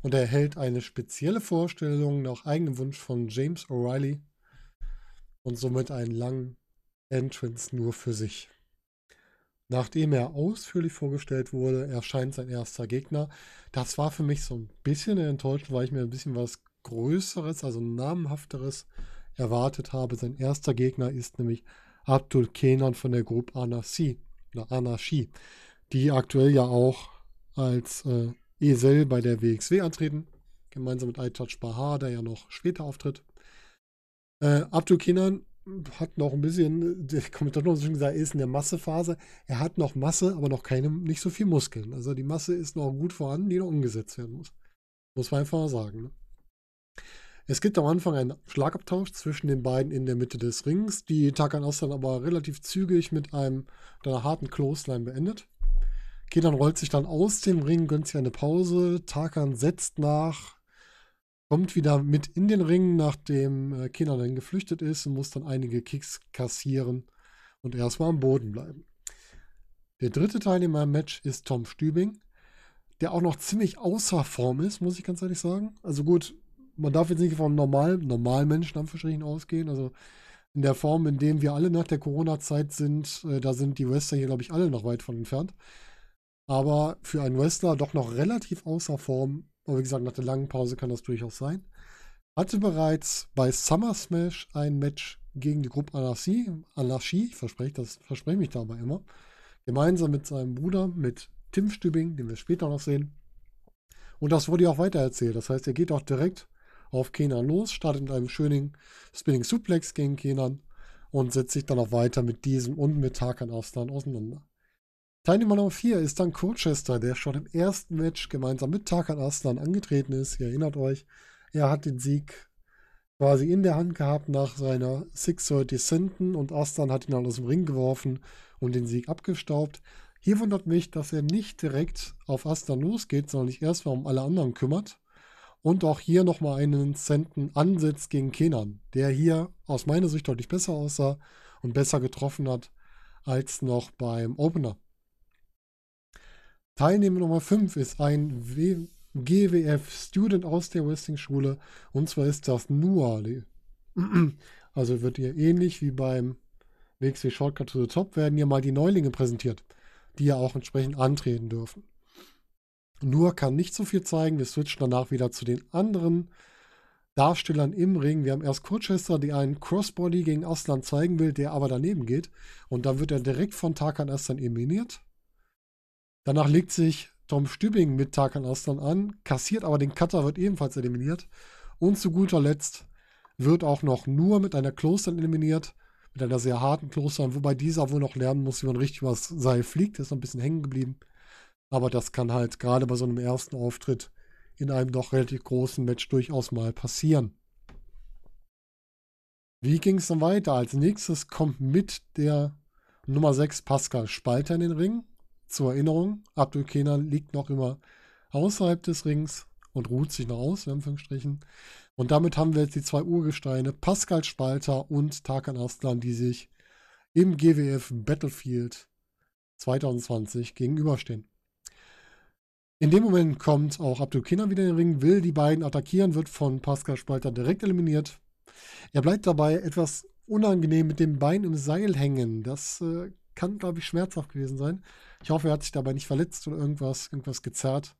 und er erhält eine spezielle Vorstellung nach eigenem Wunsch von James O'Reilly und somit einen langen Entrance nur für sich. Nachdem er ausführlich vorgestellt wurde, erscheint sein erster Gegner. Das war für mich so ein bisschen enttäuscht, weil ich mir ein bisschen was Größeres, also namenhafteres erwartet habe. Sein erster Gegner ist nämlich Abdul Kenan von der Gruppe Anarchie, Anarchie die aktuell ja auch als äh, Esel bei der WXW antreten, gemeinsam mit iTouch Bahar, der ja noch später auftritt. Äh, Abdul Kinan hat noch ein bisschen, der Kommentator hat schon gesagt, er ist in der Massephase. Er hat noch Masse, aber noch keine, nicht so viel Muskeln. Also die Masse ist noch gut vorhanden, die noch umgesetzt werden muss. Muss man einfach sagen. Ne? Es gibt am Anfang einen Schlagabtausch zwischen den beiden in der Mitte des Rings, die Takan Aslan aber relativ zügig mit einem einer harten Clothesline beendet. Kenan rollt sich dann aus dem Ring, gönnt sich eine Pause. Tarkan setzt nach, kommt wieder mit in den Ring, nachdem äh, Kenan dann geflüchtet ist und muss dann einige Kicks kassieren und erstmal am Boden bleiben. Der dritte Teilnehmer im Match ist Tom Stübing, der auch noch ziemlich außer Form ist, muss ich ganz ehrlich sagen. Also gut, man darf jetzt nicht von normal, normalen Menschen ausgehen. Also in der Form, in dem wir alle nach der Corona-Zeit sind, äh, da sind die Wrestler hier, glaube ich, alle noch weit von entfernt aber für einen Wrestler doch noch relativ außer Form. Aber wie gesagt, nach der langen Pause kann das durchaus sein. Hatte bereits bei Summer Smash ein Match gegen die Gruppe Anarchie, Anarchie, ich verspreche, das verspreche mich dabei immer, gemeinsam mit seinem Bruder, mit Tim Stübing, den wir später noch sehen. Und das wurde ja auch weitererzählt. Das heißt, er geht auch direkt auf Kenan los, startet mit einem schönen Spinning Suplex gegen Kenan und setzt sich dann auch weiter mit diesem und mit Tarkan Aslan auseinander. Teilnehmer Nummer 4 ist dann Colchester, der schon im ersten Match gemeinsam mit Tarkan Aslan angetreten ist. Ihr erinnert euch, er hat den Sieg quasi in der Hand gehabt nach seiner 630 Centen und Aslan hat ihn dann aus dem Ring geworfen und den Sieg abgestaubt. Hier wundert mich, dass er nicht direkt auf Aslan losgeht, sondern sich erstmal um alle anderen kümmert. Und auch hier nochmal einen Centen ansetzt gegen Kenan, der hier aus meiner Sicht deutlich besser aussah und besser getroffen hat als noch beim Opener. Teilnehmer Nummer 5 ist ein w GWF-Student aus der Wrestling-Schule und zwar ist das Nua. Also wird hier ähnlich wie beim WXW Shortcut to the Top werden hier mal die Neulinge präsentiert, die ja auch entsprechend antreten dürfen. Nur kann nicht so viel zeigen. Wir switchen danach wieder zu den anderen Darstellern im Ring. Wir haben erst Kurchester, der einen Crossbody gegen Aslan zeigen will, der aber daneben geht. Und dann wird er direkt von Tarkan Aslan eliminiert. Danach legt sich Tom Stübing mit Tarkan Aslan an, kassiert aber den Cutter, wird ebenfalls eliminiert. Und zu guter Letzt wird auch noch nur mit einer Close eliminiert, mit einer sehr harten Close wobei dieser wohl noch lernen muss, wie man richtig was Seil fliegt, ist noch ein bisschen hängen geblieben. Aber das kann halt gerade bei so einem ersten Auftritt in einem doch relativ großen Match durchaus mal passieren. Wie ging es dann weiter? Als nächstes kommt mit der Nummer 6 Pascal Spalter in den Ring. Zur Erinnerung, Abdul Kenan liegt noch immer außerhalb des Rings und ruht sich noch aus, in Anführungsstrichen. Und damit haben wir jetzt die zwei Urgesteine, Pascal Spalter und Tarkan Aslan, die sich im GWF Battlefield 2020 gegenüberstehen. In dem Moment kommt auch Abdul Kenan wieder in den Ring, will die beiden attackieren, wird von Pascal Spalter direkt eliminiert. Er bleibt dabei etwas unangenehm mit dem Bein im Seil hängen. Das äh, kann, glaube ich, schmerzhaft gewesen sein. Ich hoffe, er hat sich dabei nicht verletzt oder irgendwas, irgendwas gezerrt.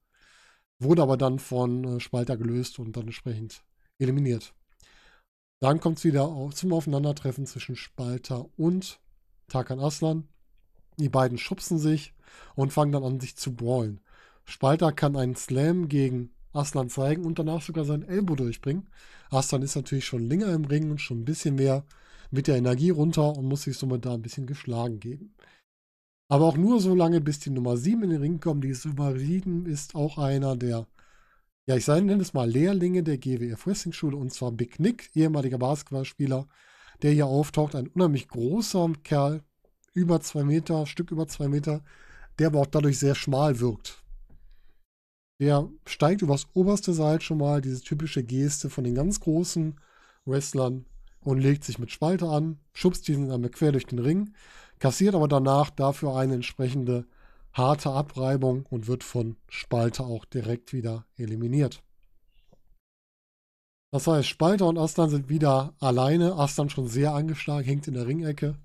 Wurde aber dann von äh, Spalter gelöst und dann entsprechend eliminiert. Dann kommt es wieder zum Aufeinandertreffen zwischen Spalter und Tarkan Aslan. Die beiden schubsen sich und fangen dann an, sich zu brawlen. Spalter kann einen Slam gegen Aslan zeigen und danach sogar seinen Elbow durchbringen. Aslan ist natürlich schon länger im Ring und schon ein bisschen mehr mit der Energie runter und muss sich somit da ein bisschen geschlagen geben. Aber auch nur so lange, bis die Nummer 7 in den Ring kommt. Die Nummer 7 ist auch einer der, ja, ich nenne es mal Lehrlinge der GWF Wrestling Schule und zwar Big Nick, ehemaliger Basketballspieler, der hier auftaucht. Ein unheimlich großer Kerl, über zwei Meter, Stück über zwei Meter, der aber auch dadurch sehr schmal wirkt. Der steigt übers oberste Seil schon mal, diese typische Geste von den ganz großen Wrestlern und legt sich mit Spalte an, schubst diesen einmal quer durch den Ring, kassiert aber danach dafür eine entsprechende harte Abreibung und wird von Spalte auch direkt wieder eliminiert. Das heißt, Spalter und Aslan sind wieder alleine. Aslan schon sehr angeschlagen, hängt in der Ringecke.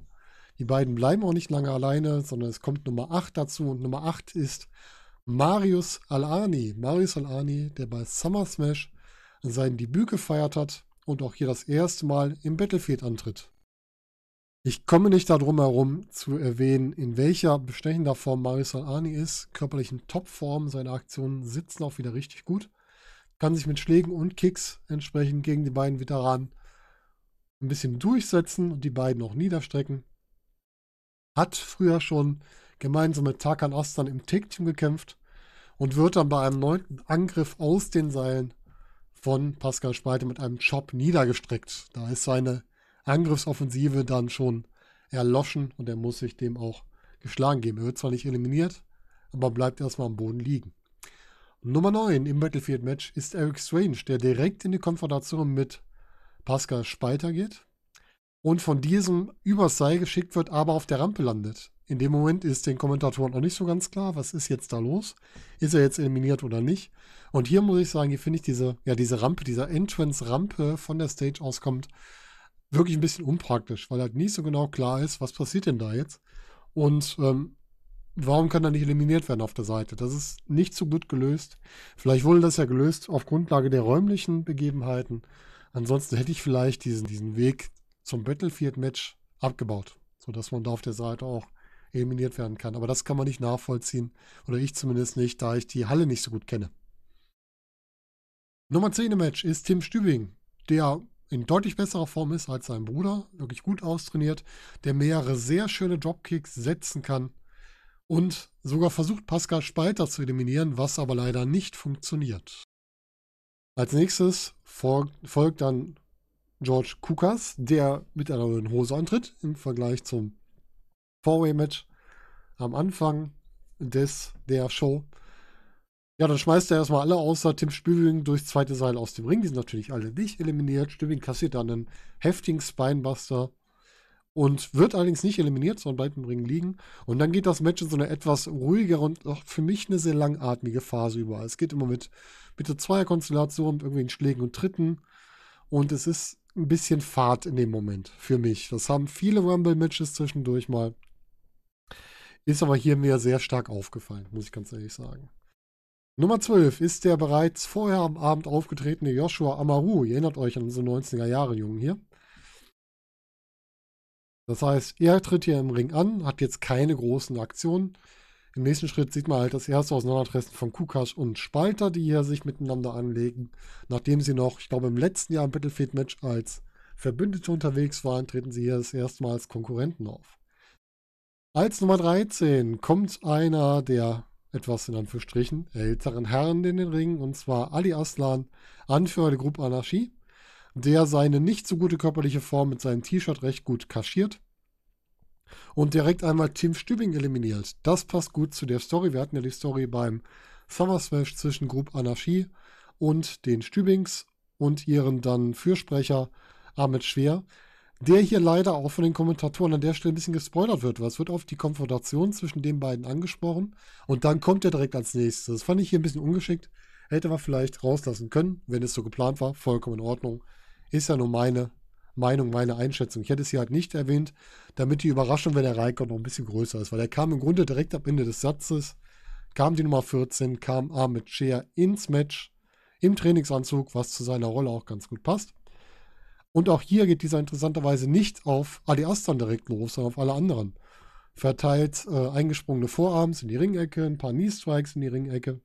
Die beiden bleiben auch nicht lange alleine, sondern es kommt Nummer 8 dazu. Und Nummer 8 ist Marius Alani. Marius Alani, der bei Summer Smash sein Debüt gefeiert hat und auch hier das erste Mal im Battlefield antritt. Ich komme nicht darum herum zu erwähnen, in welcher bestechender Form Marius Ani ist. Körperlich in Topform, seine Aktionen sitzen auch wieder richtig gut. Kann sich mit Schlägen und Kicks entsprechend gegen die beiden Veteranen ein bisschen durchsetzen und die beiden auch niederstrecken. Hat früher schon gemeinsam mit Tarkan Astan im Take-Team gekämpft und wird dann bei einem neunten Angriff aus den Seilen von Pascal Spalte mit einem Chop niedergestreckt. Da ist seine Angriffsoffensive dann schon erloschen und er muss sich dem auch geschlagen geben. Er wird zwar nicht eliminiert, aber bleibt erstmal am Boden liegen. Nummer 9 im Battlefield-Match ist Eric Strange, der direkt in die Konfrontation mit Pascal Spalter geht und von diesem übers Seil geschickt wird, aber auf der Rampe landet. In dem Moment ist den Kommentatoren auch nicht so ganz klar, was ist jetzt da los? Ist er jetzt eliminiert oder nicht? Und hier muss ich sagen, hier finde ich diese, ja, diese Rampe, dieser Entrance-Rampe von der Stage auskommt, wirklich ein bisschen unpraktisch, weil halt nicht so genau klar ist, was passiert denn da jetzt? Und ähm, warum kann er nicht eliminiert werden auf der Seite? Das ist nicht so gut gelöst. Vielleicht wurde das ja gelöst auf Grundlage der räumlichen Begebenheiten. Ansonsten hätte ich vielleicht diesen, diesen Weg zum Battlefield-Match abgebaut, sodass man da auf der Seite auch eliminiert werden kann. Aber das kann man nicht nachvollziehen. Oder ich zumindest nicht, da ich die Halle nicht so gut kenne. Nummer 10 im Match ist Tim Stübing, der in deutlich besserer Form ist als sein Bruder, wirklich gut austrainiert, der mehrere sehr schöne Dropkicks setzen kann und sogar versucht, Pascal Spalter zu eliminieren, was aber leider nicht funktioniert. Als nächstes folgt, folgt dann George Kukas, der mit einer neuen Hose antritt im Vergleich zum Four-Way-Match am Anfang des, der Show. Ja, dann schmeißt er erstmal alle außer Tim Stübing durchs zweite Seil aus dem Ring. Die sind natürlich alle nicht eliminiert. Stübing kassiert dann einen heftigen Spinebuster und wird allerdings nicht eliminiert, sondern bleibt im Ring liegen. Und dann geht das Match in so eine etwas ruhigere und auch für mich eine sehr langatmige Phase über. Es geht immer mit, mit der Zweierkonstellation, mit irgendwelchen Schlägen und Tritten. Und es ist ein bisschen Fahrt in dem Moment für mich. Das haben viele Rumble-Matches zwischendurch mal. Ist aber hier mir sehr stark aufgefallen, muss ich ganz ehrlich sagen. Nummer 12 ist der bereits vorher am Abend aufgetretene Joshua Amaru. Ihr erinnert euch an unsere 90er Jahre Jungen hier. Das heißt, er tritt hier im Ring an, hat jetzt keine großen Aktionen. Im nächsten Schritt sieht man halt das erste Auseinandertreffen von Kukasch und Spalter, die hier sich miteinander anlegen. Nachdem sie noch, ich glaube, im letzten Jahr im Battlefield-Match als Verbündete unterwegs waren, treten sie hier das erste Mal als Konkurrenten auf. Als Nummer 13 kommt einer der etwas in Anführungsstrichen älteren Herren in den Ring, und zwar Ali Aslan, Anführer der Gruppe Anarchie, der seine nicht so gute körperliche Form mit seinem T-Shirt recht gut kaschiert und direkt einmal Tim Stübing eliminiert. Das passt gut zu der Story. Wir hatten ja die Story beim Summer Smash zwischen Gruppe Anarchie und den Stübings und ihren dann Fürsprecher Ahmed Schwer der hier leider auch von den Kommentatoren an der Stelle ein bisschen gespoilert wird, weil es wird auf die Konfrontation zwischen den beiden angesprochen und dann kommt er direkt als nächstes. Das fand ich hier ein bisschen ungeschickt. Hätte man vielleicht rauslassen können, wenn es so geplant war. Vollkommen in Ordnung. Ist ja nur meine Meinung, meine Einschätzung. Ich hätte es hier halt nicht erwähnt, damit die Überraschung, wenn er reinkommt, noch ein bisschen größer ist, weil er kam im Grunde direkt am Ende des Satzes, kam die Nummer 14, kam Ahmed Shea ins Match im Trainingsanzug, was zu seiner Rolle auch ganz gut passt. Und auch hier geht dieser interessanterweise nicht auf Ali Astan direkt los, sondern auf alle anderen. Verteilt äh, eingesprungene Vorarms in die Ringecke, ein paar Knee-Strikes in die Ringecke.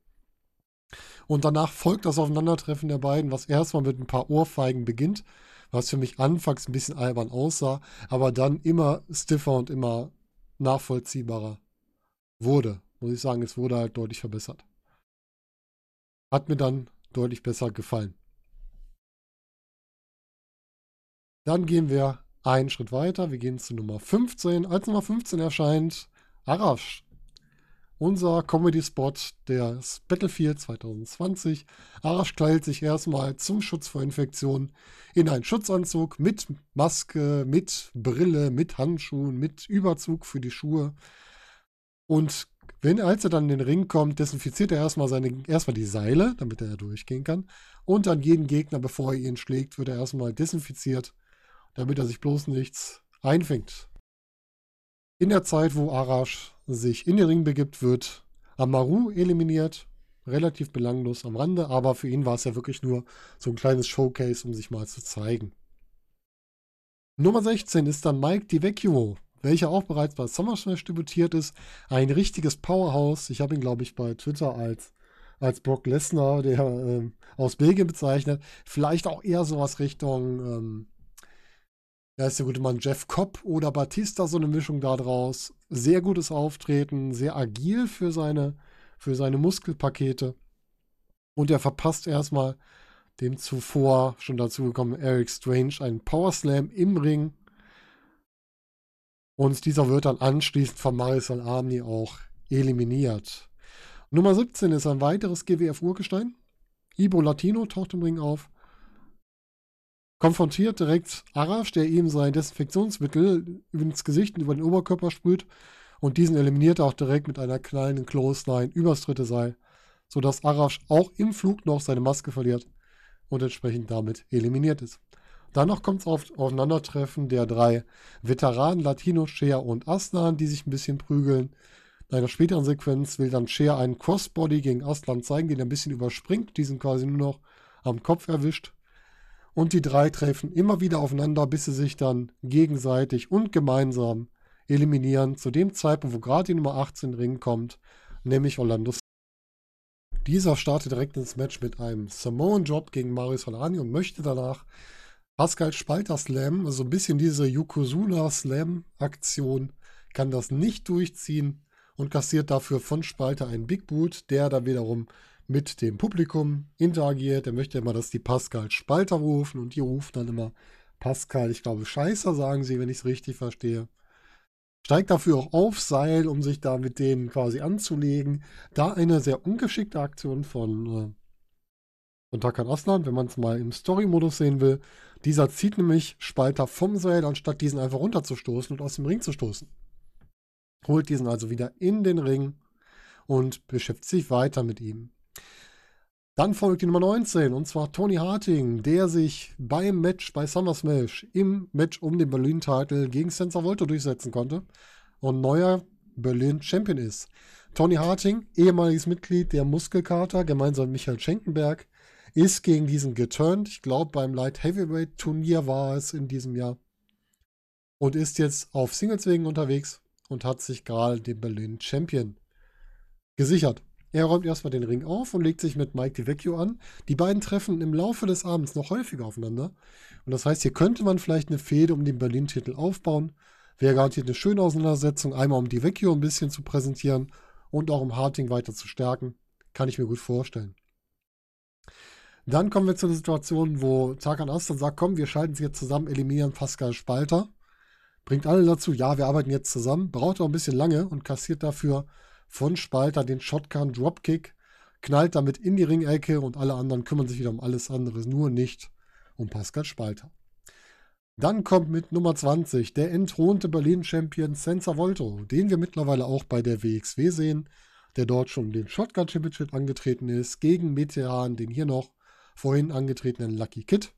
Und danach folgt das Aufeinandertreffen der beiden, was erstmal mit ein paar Ohrfeigen beginnt, was für mich anfangs ein bisschen albern aussah, aber dann immer stiffer und immer nachvollziehbarer wurde. Muss ich sagen, es wurde halt deutlich verbessert. Hat mir dann deutlich besser gefallen. Dann gehen wir einen Schritt weiter. Wir gehen zu Nummer 15. Als Nummer 15 erscheint Arash. Unser Comedy-Spot des Battlefield 2020. Arash kleidet sich erstmal zum Schutz vor Infektionen in einen Schutzanzug mit Maske, mit Brille, mit Handschuhen, mit Überzug für die Schuhe. Und wenn, als er dann in den Ring kommt, desinfiziert er erstmal seine, erstmal die Seile, damit er durchgehen kann. Und dann jeden Gegner, bevor er ihn schlägt, wird er erstmal desinfiziert damit er sich bloß nichts einfängt. In der Zeit, wo Arash sich in den Ring begibt, wird Amaru eliminiert. Relativ belanglos am Rande, aber für ihn war es ja wirklich nur so ein kleines Showcase, um sich mal zu zeigen. Nummer 16 ist dann Mike DiVecchio, welcher auch bereits bei SummerSmash debütiert ist. Ein richtiges Powerhouse. Ich habe ihn, glaube ich, bei Twitter als, als Brock Lesnar, der ähm, aus Belgien bezeichnet. Vielleicht auch eher sowas Richtung ähm, da ist der gute Mann Jeff Cobb oder Batista, so eine Mischung da draus. Sehr gutes Auftreten, sehr agil für seine, für seine Muskelpakete. Und er verpasst erstmal dem zuvor schon dazugekommenen Eric Strange einen Power Slam im Ring. Und dieser wird dann anschließend von Marisol Armni auch eliminiert. Nummer 17 ist ein weiteres GWF-Urgestein. Ibo Latino taucht im Ring auf konfrontiert direkt Arash, der ihm sein Desinfektionsmittel ins Gesicht und über den Oberkörper sprüht und diesen eliminiert er auch direkt mit einer kleinen Clothesline übers dritte Seil, sodass Arash auch im Flug noch seine Maske verliert und entsprechend damit eliminiert ist. Danach kommt es auf Aufeinandertreffen der drei Veteranen, Latino, Shea und Aslan, die sich ein bisschen prügeln. In einer späteren Sequenz will dann Shea einen Crossbody gegen Aslan zeigen, den er ein bisschen überspringt, diesen quasi nur noch am Kopf erwischt. Und die drei treffen immer wieder aufeinander, bis sie sich dann gegenseitig und gemeinsam eliminieren. Zu dem Zeitpunkt, wo gerade die Nummer 18 Ring kommt, nämlich Orlando. Dieser startet direkt ins Match mit einem Samoan Job gegen Mario Solani und möchte danach Pascal Spalter Slam, also ein bisschen diese Yokozuna Slam Aktion, kann das nicht durchziehen und kassiert dafür von Spalter einen Big Boot, der da wiederum mit dem Publikum interagiert. Er möchte immer, dass die Pascal Spalter rufen und die rufen dann immer Pascal, ich glaube, Scheißer sagen sie, wenn ich es richtig verstehe. Steigt dafür auch auf Seil, um sich da mit denen quasi anzulegen. Da eine sehr ungeschickte Aktion von, äh, von Takan Aslan, wenn man es mal im Story-Modus sehen will. Dieser zieht nämlich Spalter vom Seil, anstatt diesen einfach runterzustoßen und aus dem Ring zu stoßen. Holt diesen also wieder in den Ring und beschäftigt sich weiter mit ihm. Dann folgt die Nummer 19 und zwar Tony Harting, der sich beim Match bei Summer Smash im Match um den Berlin-Titel gegen Sensor Volto durchsetzen konnte und neuer Berlin Champion ist. Tony Harting, ehemaliges Mitglied der Muskelkater, gemeinsam mit Michael Schenkenberg, ist gegen diesen geturnt. Ich glaube, beim Light Heavyweight Turnier war es in diesem Jahr. Und ist jetzt auf Singleswegen unterwegs und hat sich gerade den Berlin Champion gesichert. Er räumt erstmal den Ring auf und legt sich mit Mike DiVecchio an. Die beiden treffen im Laufe des Abends noch häufiger aufeinander. Und das heißt, hier könnte man vielleicht eine Fehde um den Berlin-Titel aufbauen. Wäre garantiert eine schöne Auseinandersetzung, einmal um DiVecchio ein bisschen zu präsentieren und auch um Harting weiter zu stärken. Kann ich mir gut vorstellen. Dann kommen wir zu der Situation, wo Tarkan Aslan sagt, komm, wir schalten sie jetzt zusammen, eliminieren Pascal Spalter. Bringt alle dazu, ja, wir arbeiten jetzt zusammen, braucht auch ein bisschen lange und kassiert dafür von Spalter den Shotgun Dropkick, knallt damit in die Ringecke und alle anderen kümmern sich wieder um alles andere, nur nicht um Pascal Spalter. Dann kommt mit Nummer 20 der entthronte Berlin-Champion Senza Volto, den wir mittlerweile auch bei der WXW sehen, der dort schon den Shotgun Championship angetreten ist, gegen Meteoran, den hier noch vorhin angetretenen Lucky Kid.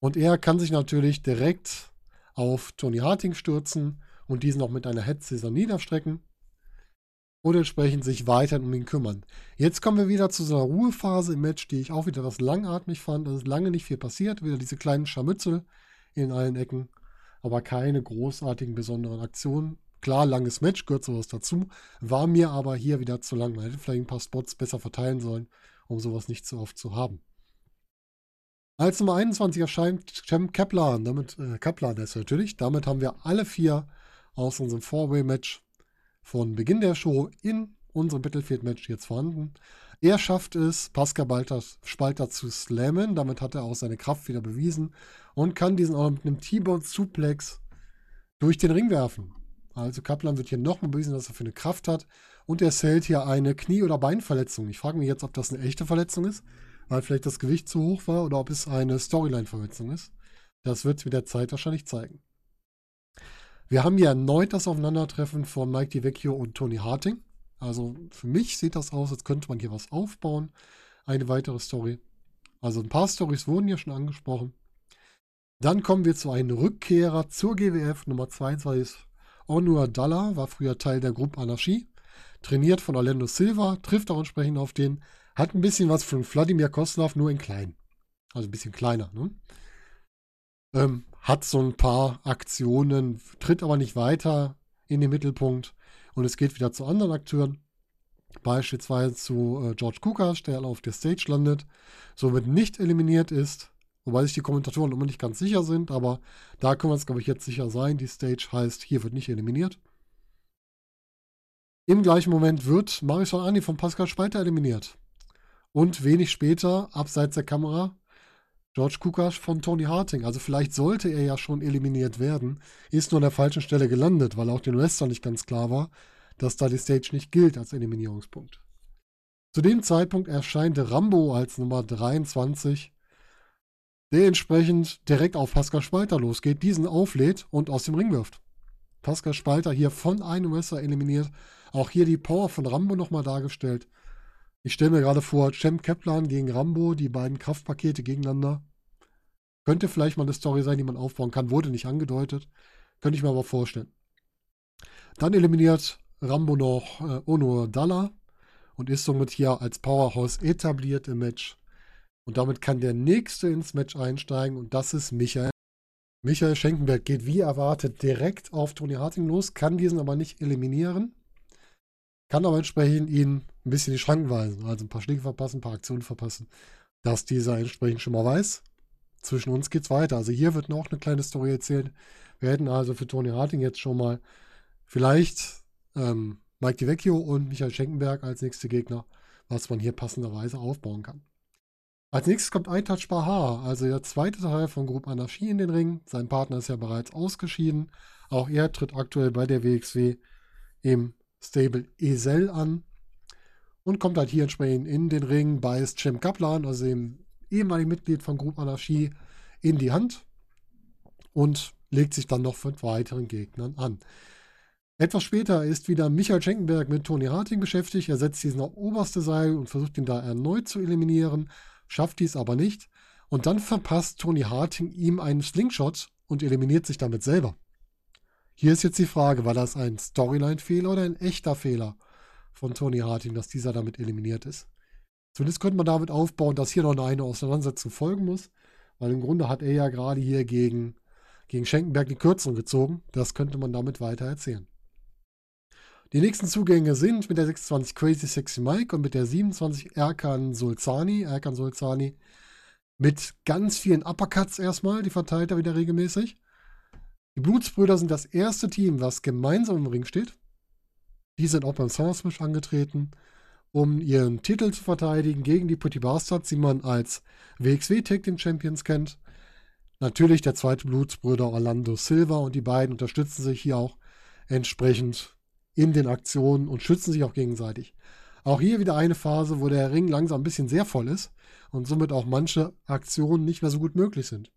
Und er kann sich natürlich direkt auf Tony Harting stürzen und diesen auch mit einer Head Scissor niederstrecken und entsprechend sich weiter um ihn kümmern. Jetzt kommen wir wieder zu so einer Ruhephase im Match, die ich auch wieder etwas langatmig fand. Es ist lange nicht viel passiert. Wieder diese kleinen Scharmützel in allen Ecken, aber keine großartigen besonderen Aktionen. Klar, langes Match, gehört sowas dazu. War mir aber hier wieder zu lang. Man hätte vielleicht ein paar Spots besser verteilen sollen, um sowas nicht zu oft zu haben. Als Nummer 21 erscheint Cem Kaplan, damit, äh, Kaplan ist natürlich. Damit haben wir alle vier aus unserem Four-Way-Match von Beginn der Show in unserem Battlefield-Match jetzt vorhanden. Er schafft es, Pascal Spalter zu slammen. Damit hat er auch seine Kraft wieder bewiesen und kann diesen auch mit einem T-Bone-Suplex durch den Ring werfen. Also Kaplan wird hier nochmal bewiesen, dass er für eine Kraft hat. Und er zählt hier eine Knie- oder Beinverletzung. Ich frage mich jetzt, ob das eine echte Verletzung ist, weil vielleicht das Gewicht zu hoch war oder ob es eine Storyline-Verletzung ist. Das wird mit der Zeit wahrscheinlich zeigen. Wir haben hier erneut das Aufeinandertreffen von Mike DiVecchio und Tony Harting. Also für mich sieht das aus, als könnte man hier was aufbauen. Eine weitere Story. Also ein paar Stories wurden hier schon angesprochen. Dann kommen wir zu einem Rückkehrer zur GWF. Nummer 22 ist Onur Dalla, war früher Teil der Gruppe Anarchie. Trainiert von Orlando Silva, trifft auch entsprechend auf den. Hat ein bisschen was von Vladimir Koslov, nur in klein. Also ein bisschen kleiner. Ne? Ähm, hat so ein paar Aktionen, tritt aber nicht weiter in den Mittelpunkt und es geht wieder zu anderen Akteuren. Beispielsweise zu äh, George Kukas, der auf der Stage landet, somit nicht eliminiert ist, wobei sich die Kommentatoren immer nicht ganz sicher sind, aber da können wir uns, glaube ich, jetzt sicher sein. Die Stage heißt, hier wird nicht eliminiert. Im gleichen Moment wird Marisol Ani von Pascal Spalter eliminiert. Und wenig später, abseits der Kamera, George Kukasch von Tony Harting. Also vielleicht sollte er ja schon eliminiert werden, ist nur an der falschen Stelle gelandet, weil auch den Wrestler nicht ganz klar war, dass da die Stage nicht gilt als Eliminierungspunkt. Zu dem Zeitpunkt erscheint Rambo als Nummer 23, der entsprechend direkt auf Pascal Spalter losgeht, diesen auflädt und aus dem Ring wirft. Pascal Spalter hier von einem Wrestler eliminiert. Auch hier die Power von Rambo nochmal dargestellt. Ich stelle mir gerade vor, Champ Kaplan gegen Rambo, die beiden Kraftpakete gegeneinander. Könnte vielleicht mal eine Story sein, die man aufbauen kann. Wurde nicht angedeutet. Könnte ich mir aber vorstellen. Dann eliminiert Rambo noch äh, Ono Dalla und ist somit hier als Powerhouse etabliert im Match. Und damit kann der nächste ins Match einsteigen und das ist Michael. Michael Schenkenberg geht wie erwartet direkt auf Tony Harting los, kann diesen aber nicht eliminieren. Kann aber entsprechend ihn ein bisschen die Schranken weisen. Also ein paar Schläge verpassen, ein paar Aktionen verpassen. Dass dieser entsprechend schon mal weiß. Zwischen uns geht's weiter. Also hier wird noch eine kleine Story erzählt. Wir hätten also für Tony Harting jetzt schon mal vielleicht ähm, Mike DiVecchio und Michael Schenkenberg als nächste Gegner, was man hier passenderweise aufbauen kann. Als nächstes kommt Aitach Bahar, also der zweite Teil von Group Anarchie in den Ring. Sein Partner ist ja bereits ausgeschieden. Auch er tritt aktuell bei der WXW im Stable Esel an und kommt halt hier entsprechend in den Ring, beißt Cem Kaplan, also dem ehemaligen Mitglied von Group Anarchie, in die Hand und legt sich dann noch mit weiteren Gegnern an. Etwas später ist wieder Michael Schenkenberg mit Tony Harting beschäftigt. Er setzt diesen auf oberste Seil und versucht ihn da erneut zu eliminieren, schafft dies aber nicht. Und dann verpasst Tony Harting ihm einen Slingshot und eliminiert sich damit selber. Hier ist jetzt die Frage, war das ein Storyline-Fehler oder ein echter Fehler von Tony Harting, dass dieser damit eliminiert ist? Zumindest könnte man damit aufbauen, dass hier noch eine Auseinandersetzung folgen muss, weil im Grunde hat er ja gerade hier gegen, gegen Schenkenberg die Kürzung gezogen. Das könnte man damit weiter erzählen. Die nächsten Zugänge sind mit der 26 Crazy Sexy Mike und mit der 27 Erkan Sulzani. Erkan Sulzani mit ganz vielen Uppercuts erstmal, die verteilt er wieder regelmäßig. Die Blutsbrüder sind das erste Team, was gemeinsam im Ring steht. Die sind auch beim Summersmash angetreten, um ihren Titel zu verteidigen gegen die Pretty Bastards, die man als WXW Tag Team Champions kennt. Natürlich der zweite Blutsbrüder Orlando Silva und die beiden unterstützen sich hier auch entsprechend in den Aktionen und schützen sich auch gegenseitig. Auch hier wieder eine Phase, wo der Ring langsam ein bisschen sehr voll ist und somit auch manche Aktionen nicht mehr so gut möglich sind.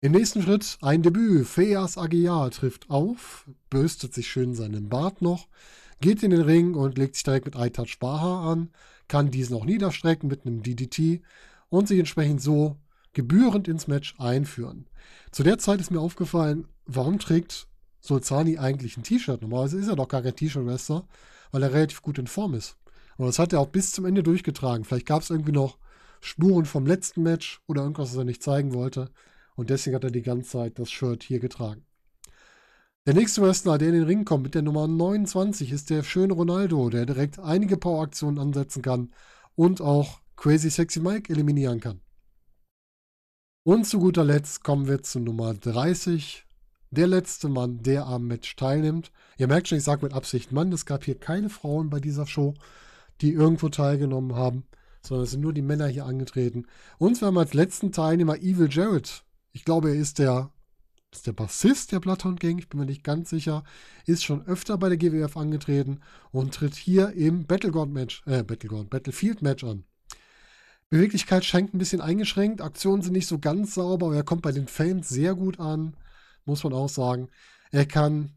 Im nächsten Schritt ein Debüt. Feas Aguiar trifft auf, bürstet sich schön seinen Bart noch, geht in den Ring und legt sich direkt mit Aitat Baha an, kann diesen auch niederstrecken mit einem DDT und sich entsprechend so gebührend ins Match einführen. Zu der Zeit ist mir aufgefallen, warum trägt Solzani eigentlich ein T-Shirt? Normalerweise ist er doch gar kein T-Shirt-Wrestler, weil er relativ gut in Form ist. Und das hat er auch bis zum Ende durchgetragen. Vielleicht gab es irgendwie noch Spuren vom letzten Match oder irgendwas, was er nicht zeigen wollte. Und deswegen hat er die ganze Zeit das Shirt hier getragen. Der nächste Wrestler, der in den Ring kommt mit der Nummer 29, ist der schöne Ronaldo, der direkt einige Power-Aktionen ansetzen kann und auch Crazy Sexy Mike eliminieren kann. Und zu guter Letzt kommen wir zu Nummer 30, der letzte Mann, der am Match teilnimmt. Ihr merkt schon, ich sage mit Absicht Mann, es gab hier keine Frauen bei dieser Show, die irgendwo teilgenommen haben, sondern es sind nur die Männer hier angetreten. Und wir haben als letzten Teilnehmer Evil Jared ich glaube, er ist der, ist der Bassist der Bloodhound Gang, ich bin mir nicht ganz sicher, ist schon öfter bei der GWF angetreten und tritt hier im Battleground Match, äh, Battleground, Battlefield Match an. Beweglichkeit scheint ein bisschen eingeschränkt, Aktionen sind nicht so ganz sauber, aber er kommt bei den Fans sehr gut an, muss man auch sagen. Er kann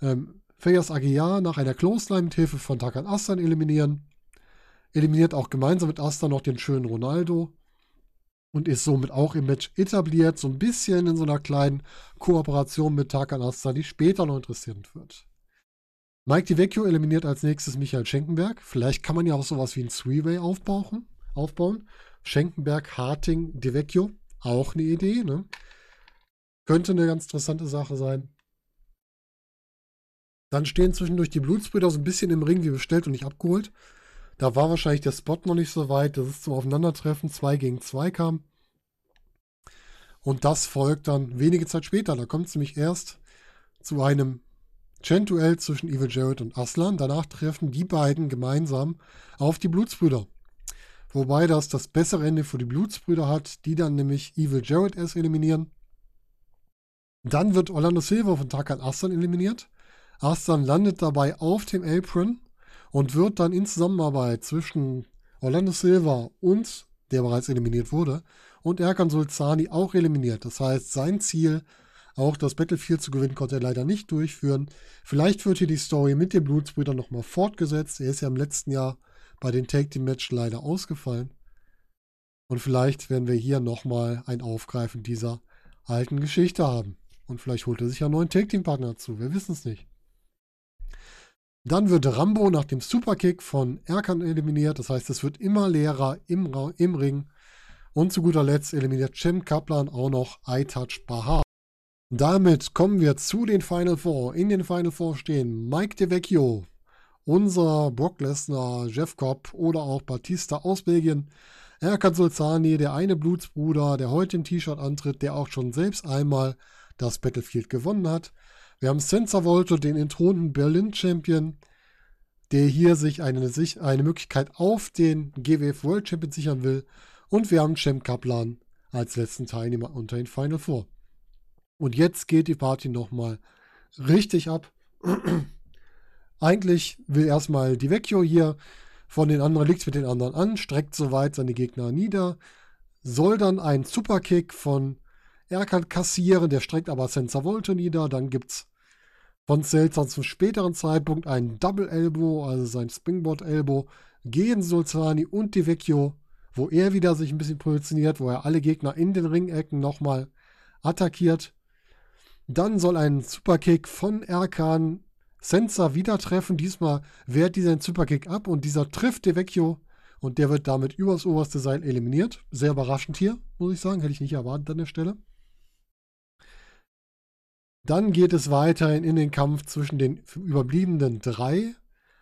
ähm, Fejas Aguiar nach einer Clothesline mit Hilfe von Takan Astan eliminieren. Eliminiert auch gemeinsam mit Astan noch den schönen Ronaldo und ist somit auch im Match etabliert, so ein bisschen in so einer kleinen Kooperation mit Tarkan Asta, die später noch interessant wird. Mike DiVecchio eliminiert als nächstes Michael Schenkenberg. Vielleicht kann man ja auch sowas wie ein Three-Way aufbauen. aufbauen. Schenkenberg, Harting, DiVecchio. Auch eine Idee. Ne? Könnte eine ganz interessante Sache sein. Dann stehen zwischendurch die Blutsbrüder so ein bisschen im Ring wie bestellt und nicht abgeholt. Da war wahrscheinlich der Spot noch nicht so weit, dass es zum Aufeinandertreffen 2 gegen 2 kam. Und das folgt dann wenige Zeit später. Da kommt es nämlich erst zu einem Chen-Duell zwischen Evil Jared und Aslan. Danach treffen die beiden gemeinsam auf die Blutsbrüder. Wobei das das bessere Ende für die Blutsbrüder hat, die dann nämlich Evil Jared erst eliminieren. Dann wird Orlando Silva von Takan Aslan eliminiert. Aslan landet dabei auf dem Apron und wird dann in Zusammenarbeit zwischen Orlando Silva und der bereits eliminiert wurde und Erkan Sulzani auch eliminiert. Das heißt, sein Ziel, auch das Battlefield zu gewinnen, konnte er leider nicht durchführen. Vielleicht wird hier die Story mit den Blutsbrüdern nochmal fortgesetzt. Er ist ja im letzten Jahr bei den Take Team Match leider ausgefallen. Und vielleicht werden wir hier nochmal ein Aufgreifen dieser alten Geschichte haben. Und vielleicht holt er sich ja einen neuen Take Team Partner zu. Wir wissen es nicht. Dann wird Rambo nach dem Superkick von Erkan eliminiert. Das heißt, es wird immer leerer im, im Ring. Und zu guter Letzt eliminiert Cem Kaplan auch noch iTouch Bahar. Damit kommen wir zu den Final Four. In den Final Four stehen Mike DeVecchio, unser Brock Lesnar, Jeff Cobb oder auch Batista aus Belgien, Erkan Sulzani, der eine Blutsbruder, der heute im T-Shirt antritt, der auch schon selbst einmal das Battlefield gewonnen hat. Wir haben Senza Volto, den entthronten Berlin-Champion. der hier sich eine, eine Möglichkeit auf den GWF World Champion sichern will. Und wir haben Cem Kaplan als letzten Teilnehmer unter den Final Four. Und jetzt geht die Party nochmal richtig ab. Eigentlich will erstmal die Vecchio hier von den anderen, liegt mit den anderen an, streckt soweit seine Gegner nieder, soll dann einen Superkick von Erkan kassieren, der streckt aber Senza Volto nieder, dann gibt es von Selzer zum späteren Zeitpunkt einen Double Elbow, also sein Springboard Elbow, gegen Sulzani und die Vecchio, wo er wieder sich ein bisschen positioniert, wo er alle Gegner in den Ringecken nochmal attackiert. Dann soll ein Superkick von Erkan Senza wieder treffen. Diesmal wehrt dieser Superkick ab und dieser trifft De Vecchio und der wird damit übers oberste Seil eliminiert. Sehr überraschend hier, muss ich sagen. Hätte ich nicht erwartet an der Stelle. Dann geht es weiterhin in den Kampf zwischen den überbliebenen drei.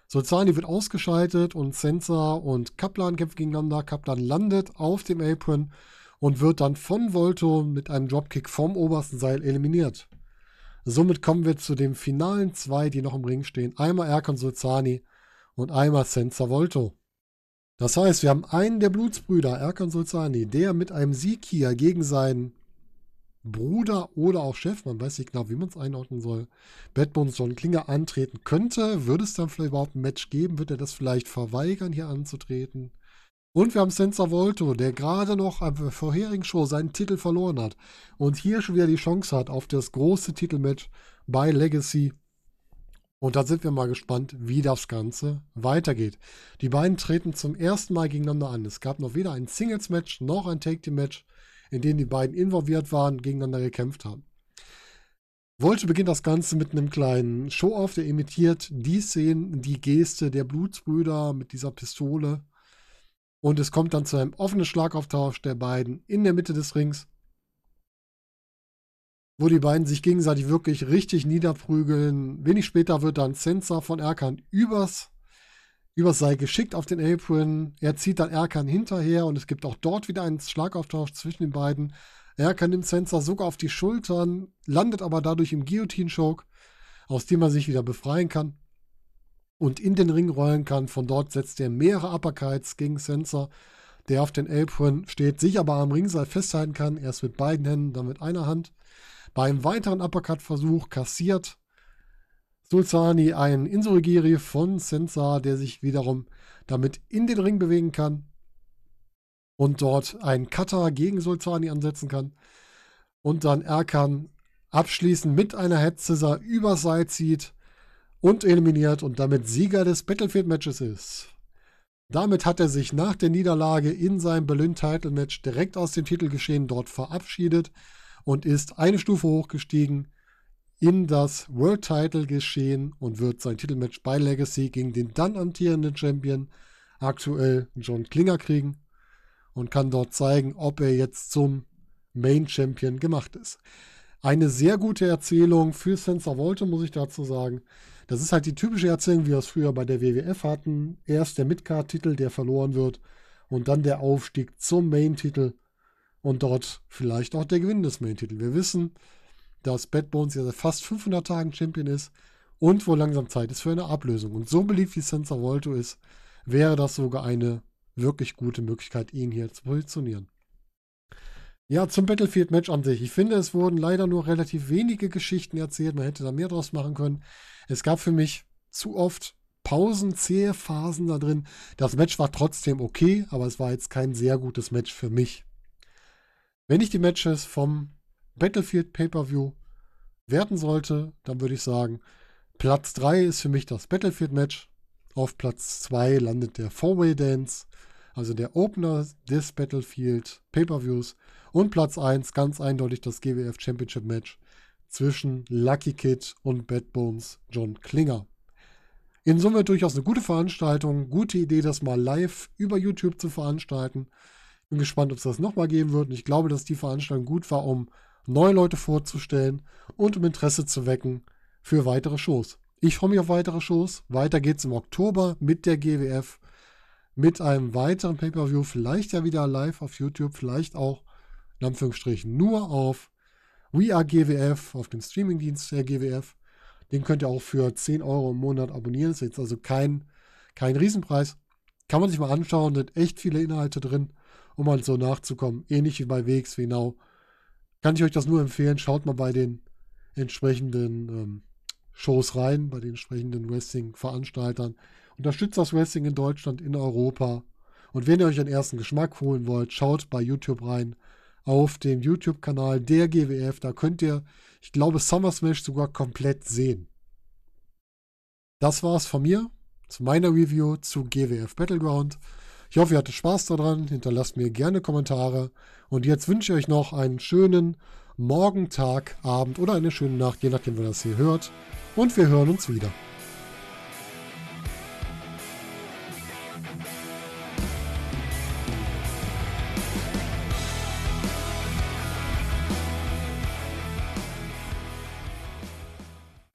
Solzani wird ausgeschaltet und Senza und Kaplan kämpfen gegeneinander. Kaplan landet auf dem Apron und wird dann von Volto mit einem Dropkick vom obersten Seil eliminiert. Somit kommen wir zu den finalen zwei, die noch im Ring stehen. Einmal Erkan Sulzani und einmal Senza Volto. Das heißt, wir haben einen der Blutsbrüder, Erkan Sulzani, der mit einem Sieg hier gegen seinen Bruder oder auch Chef, man weiß nicht genau, wie man es einordnen soll, Bad Bones John Klinger antreten könnte. Würde es dann vielleicht überhaupt ein Match geben? Wird er das vielleicht verweigern, hier anzutreten? Und wir haben Senza Volto, der gerade noch am vorherigen Show seinen Titel verloren hat und hier schon wieder die Chance hat auf das große Titelmatch bei Legacy. Und da sind wir mal gespannt, wie das Ganze weitergeht. Die beiden treten zum ersten Mal gegeneinander an. Es gab noch weder ein Singles-Match noch ein Take-Team-Match, in dem die beiden involviert waren, gegeneinander gekämpft haben. Wollte beginnt das Ganze mit einem kleinen Show-Off, der imitiert die Szenen, die Geste der Blutsbrüder mit dieser Pistole und es kommt dann zu einem offenen Schlagauftausch der beiden in der Mitte des Rings, wo die beiden sich gegenseitig wirklich richtig niederprügeln. Wenig später wird dann Sensor von Erkan übers, übers Seil geschickt auf den Apron. Er zieht dann Erkan hinterher und es gibt auch dort wieder einen Schlagauftausch zwischen den beiden. Erkan nimmt Sensor sogar auf die Schultern, landet aber dadurch im Guillotine-Choke, aus dem er sich wieder befreien kann und in den Ring rollen kann. Von dort setzt er mehrere Uppercuts gegen Sensor, der auf den Apron steht, sich aber am Ringseil festhalten kann. Erst mit beiden Händen, dann mit einer Hand. Beim weiteren Uppercut-Versuch kassiert Sulzani einen Insurigiri von Sensor, der sich wiederum damit in den Ring bewegen kann und dort einen Cutter gegen Sulzani ansetzen kann. Und dann Erkan abschließend mit einer Head Scissor übers Seil zieht und eliminiert und damit Sieger des Battlefield-Matches ist. Damit hat er sich nach der Niederlage in seinem Berlin-Title-Match direkt aus dem Titelgeschehen dort verabschiedet und ist eine Stufe hochgestiegen in das World-Title-Geschehen und wird sein Titelmatch bei Legacy gegen den dann amtierenden Champion, aktuell John Klinger, kriegen und kann dort zeigen, ob er jetzt zum Main Champion gemacht ist. Eine sehr gute Erzählung für Sensor Volte, muss ich dazu sagen. Das ist halt die typische Erzählung, wie wir es früher bei der WWF hatten. Erst der Midcard-Titel, der verloren wird, und dann der Aufstieg zum Main-Titel und dort vielleicht auch der Gewinn des Main-Titels. Wir wissen, dass Bad Bones ja seit fast 500 Tagen Champion ist und wo langsam Zeit ist für eine Ablösung. Und so beliebt wie Sensor Volto ist, wäre das sogar eine wirklich gute Möglichkeit, ihn hier zu positionieren. Ja, zum Battlefield-Match an sich. Ich finde, es wurden leider nur relativ wenige Geschichten erzählt. Man hätte da mehr draus machen können. Es gab für mich zu oft Pausen, zähe Phasen da drin. Das Match war trotzdem okay, aber es war jetzt kein sehr gutes Match für mich. Wenn ich die Matches vom Battlefield Pay-Per-View werten sollte, dann würde ich sagen, Platz 3 ist für mich das Battlefield-Match. Auf Platz 2 landet der Four-Way Dance, also der Opener des Battlefield Pay-Per-Views. Und Platz 1 ganz eindeutig das GWF Championship Match zwischen Lucky Kid und Bad Bones John Klinger. In Summe durchaus eine gute Veranstaltung, gute Idee, das mal live über YouTube zu veranstalten. Bin gespannt, ob es das nochmal geben wird. Und ich glaube, dass die Veranstaltung gut war, um neue Leute vorzustellen und um Interesse zu wecken für weitere Shows. Ich freue mich auf weitere Shows. Weiter geht's im Oktober mit der GWF, mit einem weiteren Pay-Per-View, vielleicht ja wieder live auf YouTube, vielleicht auch in Anführungsstrichen nur auf We Are GWF, auf dem Streamingdienst der GWF. Den könnt ihr auch für 10 Euro im Monat abonnieren. Das ist jetzt also kein Kein Riesenpreis. Kann man sich mal anschauen, sind echt viele Inhalte drin, um mal so nachzukommen. Ähnlich wie bei WXW Now. Kann ich euch das nur empfehlen. Schaut mal bei den entsprechenden ähm, Shows rein, bei den entsprechenden Wrestling-Veranstaltern. Unterstützt das Wrestling in Deutschland, in Europa. Und wenn ihr euch einen ersten Geschmack holen wollt, schaut bei YouTube rein auf dem YouTube-Kanal der GWF. Da könnt ihr, ich glaube, Summer Smash sogar komplett sehen. Das war's von mir zu meiner Review zu GWF Battleground. Ich hoffe, ihr hattet Spaß daran. Hinterlasst mir gerne Kommentare. Und jetzt wünsche ich euch noch einen schönen Morgen, Tag, Abend oder eine schöne Nacht, je nachdem, wer das hier hört. Und wir hören uns wieder.